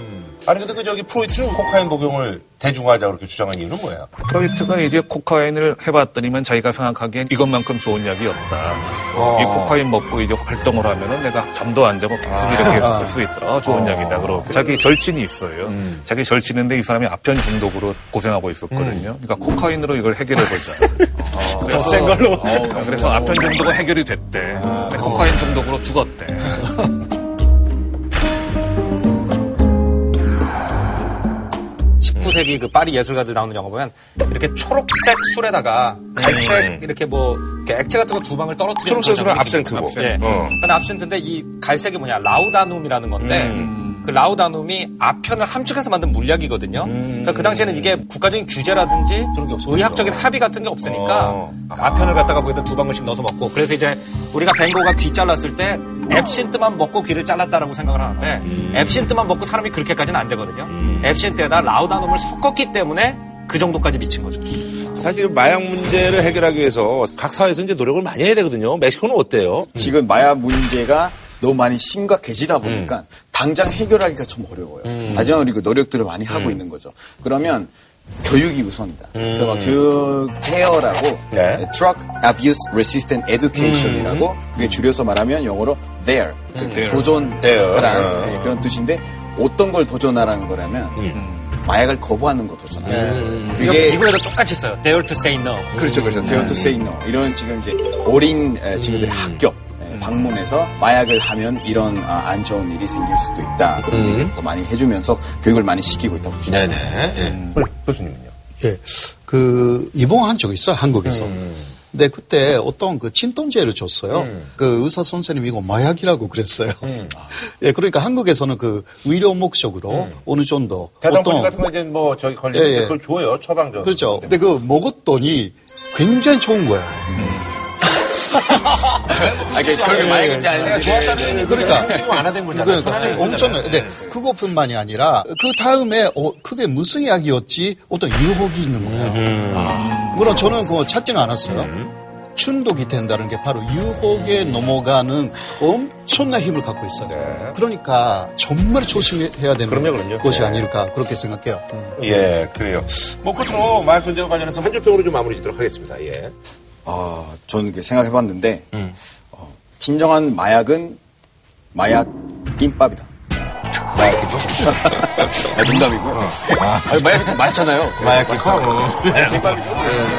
아니, 근데 그 저기 프로이트는 코카인 복용을 대중화하자 그렇게 주장한 이유는 뭐예요? 프로이트가 이제 코카인을 해봤더니만 자기가 생각하기엔 이것만큼 좋은 약이 없다. 어. 이 코카인 먹고 이제 활동을 하면은 내가 잠도 안 자고 계속 이렇게 아. 할수 있다. 어, 좋은 약이다. 그러고 자기 절친이 있어요. 음. 자기 절친인데 이 사람이 아편 중독으로 고생하고 있었거든요. 그러니까 코카인으로 이걸 해결해 보자. 음. 더센 걸로. 어, 그래서 아편 중독가 해결이 됐대. 근데 코카인 중독으로 죽었대. 19세기 그 파리 예술가들 나오는 영화 보면 이렇게 초록색 술에다가 갈색 음. 이렇게 뭐 이렇게 액체 같은 거두 방울 떨어뜨리는 초록색 술은 압센트고. 있거든요. 예. 어. 근데 압센트인데 이 갈색이 뭐냐 라우다눔이라는 건데 음. 그 라우다눔이 아편을 함축해서 만든 물약이거든요. 그러니까 그 당시에는 이게 국가적인 규제라든지 의학적인 합의 같은 게 없으니까 어. 아편을 갖다가 거기다 두 방울씩 넣어서 먹고 그래서 이제 우리가 벤고가 귀 잘랐을 때 앱신트만 먹고 귀를 잘랐다라고 생각을 하는데 음. 앱신트만 먹고 사람이 그렇게까지는 안 되거든요. 앱신트에다 라우다눔을 섞었기 때문에 그 정도까지 미친 거죠. 사실 마약 문제를 해결하기 위해서 각 사회에서 이제 노력을 많이 해야 되거든요. 멕시코는 어때요? 지금 마약 문제가 너무 많이 심각해지다 보니까 당장 해결하기가 좀 어려워요. 하지만 우리 그 노력들을 많이 하고 있는 거죠. 그러면 교육이 우선이다. 그래서 막 교육 페어라고 네. Drug Abuse Resistant Education이라고 그게 줄여서 말하면 영어로 there, 그 there. 도전하라는 there. 네, 그런 뜻인데 어떤 걸 도전하라는 거냐면 마약을 거부하는 거 도전하는 음. 그게 미국에도 똑같이 써요. Dare to say no. 그렇죠, 그렇죠. Dare to say no. 이런 지금 이제 어린 에, 친구들의 학교 에, 방문해서 마약을 하면 이런 아, 안 좋은 일이 생길 수도 있다. 그런 얘기를 더 많이 해주면서 교육을 많이 시키고 있다고 보시면 네네. 예. 우리 교수님은요? 예, 그 이봉한 적이 있어요 한국에서. 근데 그때 어떤 그 진통제를 줬어요. 그 의사 선생님이 이거 마약이라고 그랬어요. 예, 그러니까 한국에서는 그 의료 목적으로 어느 정도 대상포진 같은 거 이제 뭐 저기 걸리면 예, 예. 그걸 줘요. 처방전. 그렇죠. 근데 그 먹었더니 굉장히 좋은 거야. 아, 이게 결국 마약인지 아닌지. 예, 그러니까 지금 완화된 거잖아요. 그러니까 엄청나요. 근데 그것뿐만이 아니라 그 다음에 어, 그게 무슨 약이었지? 어떤 유혹이 있는 거예요. 물론 저는 그거 찾지는 않았어요. 중독이 된다는 게 바로 유혹에 넘어가는 엄청난 힘을 갖고 있어요. 그러니까 정말 조심해야 되는 그럼요, 그럼요. 것이 네. 아닐까 그렇게 생각해요. 예, 그래요. 뭐 끝으로 마약 문제와 관련해서 한 줄평으로 좀 마무리 짓도록 하겠습니다. 예. 아, 저는 이렇게 생각해봤는데 어, 진정한 마약은 마약 김밥이다. 마약 김밥? 아, 농담이고요. 아, 마약 맞잖아요. 마약 김밥이죠.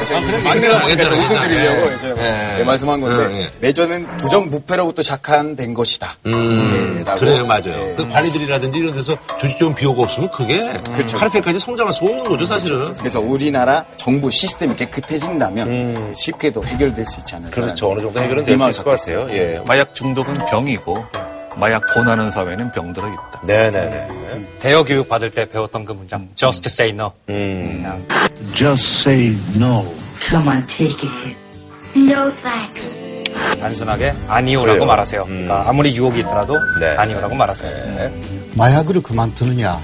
제가 막내가 보니까 저 웃음 드리려고 제가 예. 예, 말씀한 건데 예, 예. 내전은 부정부패로부터 시작한 것이다. 예, 라고. 그래요, 맞아요. 예. 그 관리들이라든지 이런 데서 조직 좋은 비호가 없으면 그게 그렇죠. 하루살까지 성장할 수 없는 거죠, 사실은. 그래서 우리나라 정부 시스템이 깨끗해진다면 쉽게도 해결될 수 있지 않을까. 그렇죠. 어느 정도 해결은 될수 있을 것 같아요. 예. 마약 중독은 병이고 마약 권하는 사회는 병들어 있다. 네네네. 대여 교육 받을 때 배웠던 그 문장. Just say no. 그냥 Just say no. Come on, take it. No thanks. 단순하게 아니오라고 그래요. 말하세요. 그러니까 아무리 유혹이 있더라도 네. 아니오라고 말하세요. 마약을 그만두느냐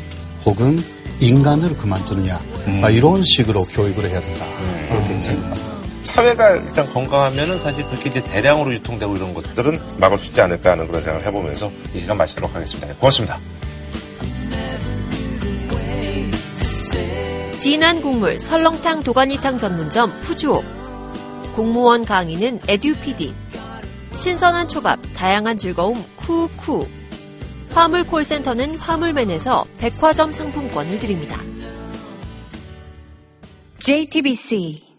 혹은 인간을 그만두느냐 아, 이런 식으로 교육을 해야 된다. 그렇게 생각합니다. 사회가 일단 건강하면은 사실 그렇게 이제 대량으로 유통되고 이런 것들은 막을 수 있지 않을까 하는 그런 생각을 해보면서 이 시간 마치도록 하겠습니다. 네, 고맙습니다. 진한 국물 설렁탕 도가니탕 전문점 푸주옥 공무원 강의는 에듀피디 신선한 초밥 다양한 즐거움 쿠쿠 화물 콜센터는 화물맨에서 백화점 상품권을 드립니다. JTBC